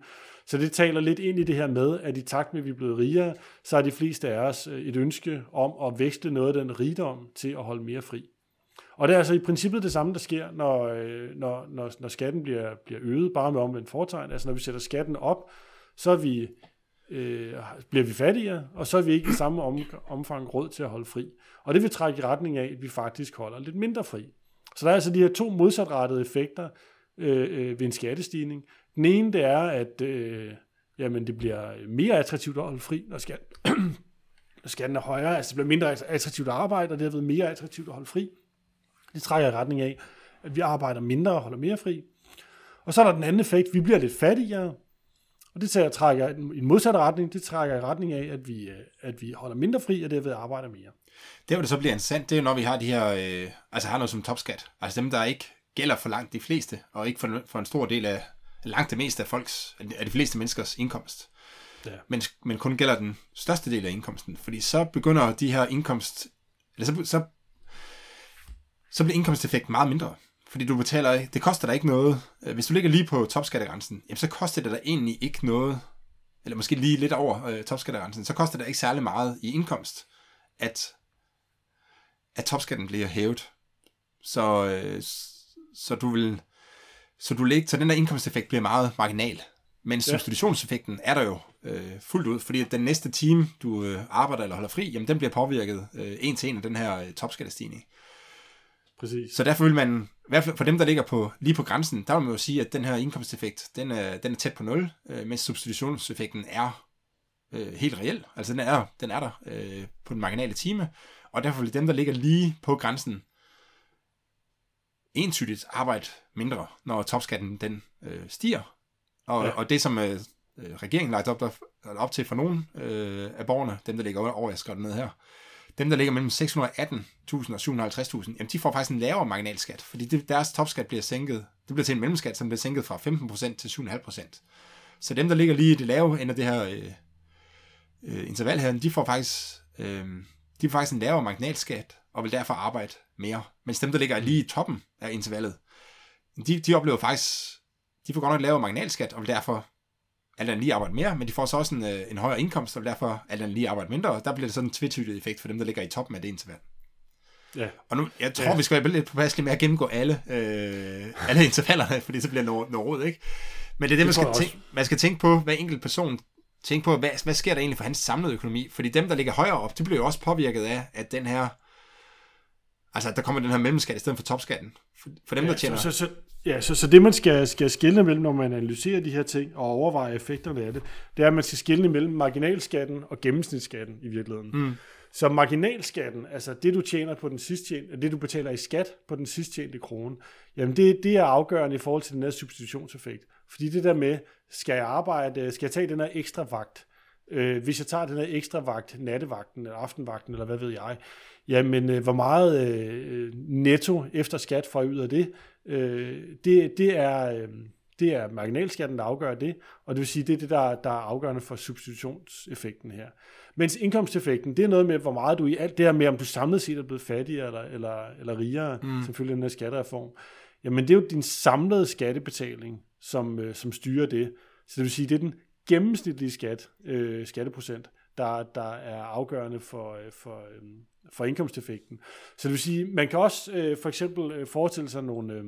Så det taler lidt ind i det her med, at i takt med, at vi er blevet rigere, så er de fleste af os øh, et ønske om at vækste noget af den rigdom til at holde mere fri. Og det er altså i princippet det samme, der sker, når, øh, når, når, når skatten bliver, bliver øget, bare med omvendt fortegn. Altså når vi sætter skatten op, så er vi øh, bliver vi fattigere, og så er vi ikke i samme om, omfang råd til at holde fri. Og det vil trække i retning af, at vi faktisk holder lidt mindre fri. Så der er altså de her to modsatrettede effekter øh, øh, ved en skattestigning. Den ene, det er, at øh, jamen, det bliver mere attraktivt at holde fri, når, skat, [clears throat] når skatten er højere. Altså det bliver mindre attraktivt at arbejde, og det derved mere attraktivt at holde fri. Det trækker i retning af, at vi arbejder mindre og holder mere fri. Og så er der den anden effekt, vi bliver lidt fattigere, og det tager, trækker i en modsat retning, det trækker i retning af, at vi, øh, at vi holder mindre fri, og derved arbejder mere. Det, hvor det så bliver interessant, det er når vi har de her, øh, altså har noget som topskat. Altså dem, der ikke gælder for langt de fleste, og ikke for, for en stor del af, langt det meste af folks, af de fleste menneskers indkomst. Ja. Men, men kun gælder den største del af indkomsten. Fordi så begynder de her indkomst, eller så, så, så bliver indkomsteffekten meget mindre. Fordi du betaler, det koster dig ikke noget. Øh, hvis du ligger lige på topskattegrænsen, jamen så koster det dig egentlig ikke noget, eller måske lige lidt over øh, topskattegrænsen, så koster det ikke særlig meget i indkomst, at, at topskatten bliver hævet. Så, øh, så du vil, så du lægger, så den der indkomsteffekt bliver meget marginal. Men substitutionseffekten er der jo øh, fuldt ud, fordi den næste time, du øh, arbejder eller holder fri, jamen den bliver påvirket øh, en til en af den her øh, topskattestigning. Præcis. Så derfor vil man, i hvert fald for dem, der ligger på, lige på grænsen, der vil man jo sige, at den her indkomsteffekt, den er, den er tæt på 0, øh, mens substitutionseffekten er øh, helt reel. Altså den er, den er der øh, på den marginale time, og derfor vil dem, der ligger lige på grænsen, entydigt arbejde mindre, når topskatten den øh, stiger. Og, ja. og det, som øh, regeringen lagt op, der, op til for nogle øh, af borgerne, dem der ligger over, jeg skrev det ned her, dem, der ligger mellem 618.000 og 750.000, jamen de får faktisk en lavere marginalskat, fordi det, deres topskat bliver sænket, det bliver til en mellemskat, som bliver sænket fra 15% til 7,5%. Så dem, der ligger lige i det lave ende af det her øh, øh, interval her, de får faktisk øh, de får faktisk en lavere marginalskat, og vil derfor arbejde mere. Mens dem, der ligger lige i toppen af intervallet, de, de oplever faktisk, de får godt nok lavere marginalskat, og vil derfor alt andet lige arbejde mere, men de får så også en, øh, en højere indkomst, og derfor alt andet lige arbejde mindre, og der bliver det sådan en tvetydig effekt for dem, der ligger i toppen af det interval. Ja. Og nu, jeg tror, Ja. vi skal være lidt påpasselige med at gennemgå alle, øh, alle [laughs] intervallerne, fordi så bliver det noget, noget råd, ikke? Men det er det, Det man skal, tænke, man skal tænke på, hver enkelt person, tænke på, hvad, hvad sker der egentlig for hans samlede økonomi? Fordi dem, der ligger højere op, de bliver jo også påvirket af, at den her, altså der kommer den her mellemskat i stedet for topskatten. For, for dem, Ja, der tjener... så, så, så, ja, så, så det man skal, skal skille mellem, når man analyserer de her ting og overvejer effekterne af det, det er, at man skal skille mellem marginalskatten og gennemsnitsskatten i virkeligheden. Mm. Så marginalskatten, altså det du tjener på den sidst tjente, det du betaler i skat på den sidst tjente krone, jamen det, det er afgørende i forhold til den her substitutionseffekt. Fordi det der med, skal jeg arbejde, skal jeg tage den her ekstra vagt, øh, hvis jeg tager den her ekstra vagt, nattevagten eller aftenvagten, eller hvad ved jeg, jamen øh, hvor meget øh, netto efter skat får jeg ud af det, øh, det, det er... Øh, det er marginalskatten, der afgør det, og det vil sige, det er det, der, der er afgørende for substitutionseffekten her. Mens indkomsteffekten, det er noget med, hvor meget du i alt det her med, om du samlet set er blevet fattigere eller, eller, eller rigere, mm. som følge af den her skattereform. Jamen, det er jo din samlede skattebetaling, som, øh, som styrer det. Så det vil sige, det er den gennemsnitlige skat, øh, skatteprocent, der, der er afgørende for, øh, for, øh, for indkomsteffekten. Så det vil sige, man kan også øh, for eksempel øh, forestille sig nogle, øh,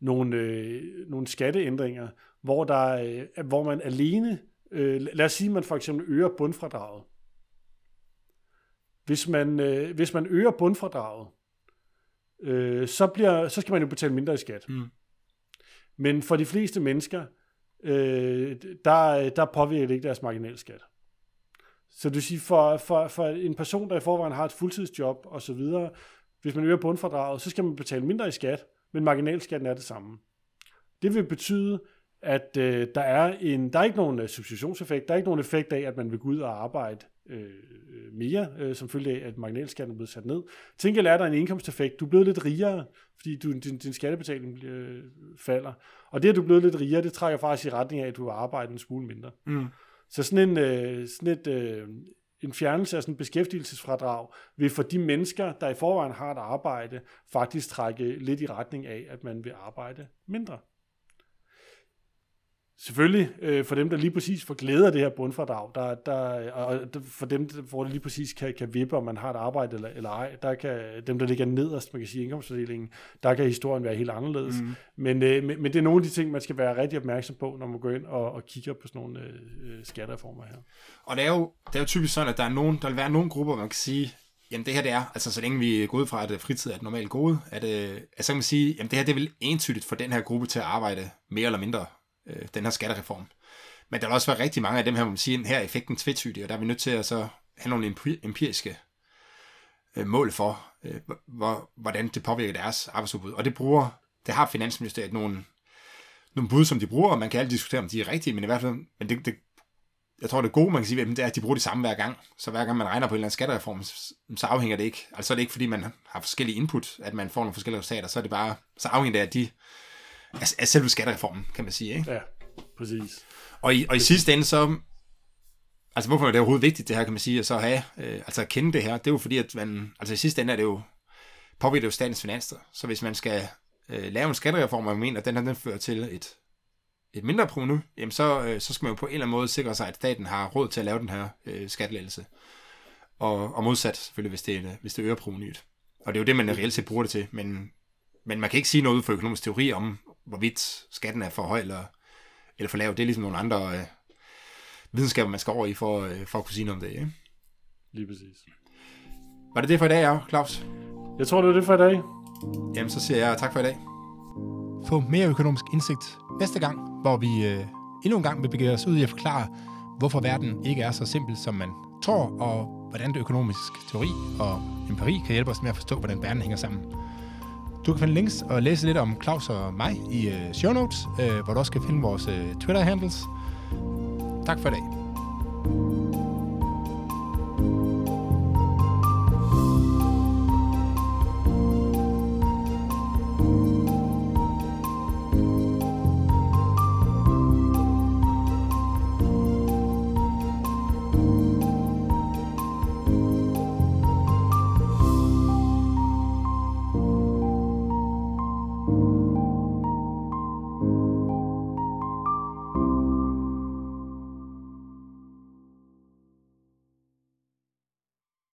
nogle, øh, nogle skatteændringer, hvor, der, øh, hvor man alene, øh, lad os sige, at man for eksempel øger bundfradraget. Hvis man, øh, hvis man øger bundfradraget, øh, så, bliver, så skal man jo betale mindre i skat. Mm. Men for de fleste mennesker, øh, der, der påvirker det ikke deres marginalskat. Så du siger, for, for, for en person, der i forvejen har et fuldtidsjob og så videre, hvis man øger bundfradraget, så skal man betale mindre i skat, men marginalskatten er det samme. Det vil betyde, at øh, der er en, der er ikke nogen øh, substitutionseffekt, der er ikke nogen effekt af, at man vil gå ud og arbejde øh, mere, øh, som følge af, at marginalskatten er blevet sat ned. Til gengæld er der en indkomsteffekt. Du er blevet lidt rigere, fordi du, din, din skattebetaling øh, falder. Og det, at du er blevet lidt rigere, det trækker faktisk i retning af, at du har arbejdet en smule mindre. Mm. Så sådan en, øh, sådan et, øh, en fjernelse af sådan et beskæftigelsesfradrag vil for de mennesker, der i forvejen har et arbejde, faktisk trække lidt i retning af, at man vil arbejde mindre. Selvfølgelig øh, for dem, der lige præcis får glæde af det her bundfradrag, der, der, og for dem, hvor det lige præcis kan, kan vippe, om man har et arbejde eller, eller ej, der kan dem, der ligger nederst, man kan sige indkomstfordelingen, der kan historien være helt anderledes. Mm. Men, øh, men, men det er nogle af de ting, man skal være rigtig opmærksom på, når man går ind og, og kigger på sådan nogle øh, skattereformer her. Og det er, jo, det er jo typisk sådan, at der, er nogen, der vil være nogle grupper, man kan sige, jamen det her det er, altså så længe vi er gået fra, at øh, fritid er et normalt gode, at, øh, at så kan man sige, jamen det her det er vel entydigt for den her gruppe til at arbejde mere eller mindre øh, den her skattereform. Men der vil også være rigtig mange af dem her, hvor man siger, her er effekten tvetydig, og der er vi nødt til at så have nogle empiriske øh, mål for, øh, hvor, hvordan det påvirker deres arbejdsudbud. Og det bruger, det har Finansministeriet nogle, nogle bud, som de bruger, og man kan altid diskutere, om de er rigtige, men i hvert fald, men det, det, jeg tror, det gode, man kan sige, det er, at de bruger det samme hver gang. Så hver gang man regner på en eller anden skattereform, så afhænger det ikke. Altså så er det ikke, fordi man har forskellige input, at man får nogle forskellige resultater, så er det bare, så afhænger det af de, af, af selve skattereformen, kan man sige. Ikke? Ja, præcis. Og i, og i sidste ende, så, altså hvorfor er det overhovedet vigtigt, det her, kan man sige, at så have, øh, altså at kende det her, det er jo fordi, at man, altså i sidste ende er det jo, påvirker det jo statens finanser. Så hvis man skal øh, lave en skattereform, og man mener, at den her, den fører til et, et mindre provenu, jamen så, øh, så skal man jo på en eller anden måde sikre sig, at staten har råd til at lave den her øh, skattelettelse. Og, og modsat selvfølgelig, hvis det, hvis det øger provenuet. Og det er jo det, man reelt set bruger det til. Men, men man kan ikke sige noget ud fra økonomisk teori om, hvorvidt skatten er for høj eller, eller for lav. Det er ligesom nogle andre øh, videnskaber, man skal over i for, øh, for at kunne sige noget om det. Ikke? Lige præcis. Var det det for i dag, ja, Claus? Jeg tror, det var det for i dag. Jamen, så siger jeg tak for i dag. Få mere økonomisk indsigt næste gang, hvor vi øh, endnu en gang vil begive os ud i at forklare, hvorfor verden ikke er så simpel, som man tror, og hvordan det økonomisk teori og empiri kan hjælpe os med at forstå, hvordan verden hænger sammen. Du kan finde links og læse lidt om Claus og mig i øh, show notes, øh, hvor du også kan finde vores øh, Twitter-handles. Tak for i dag.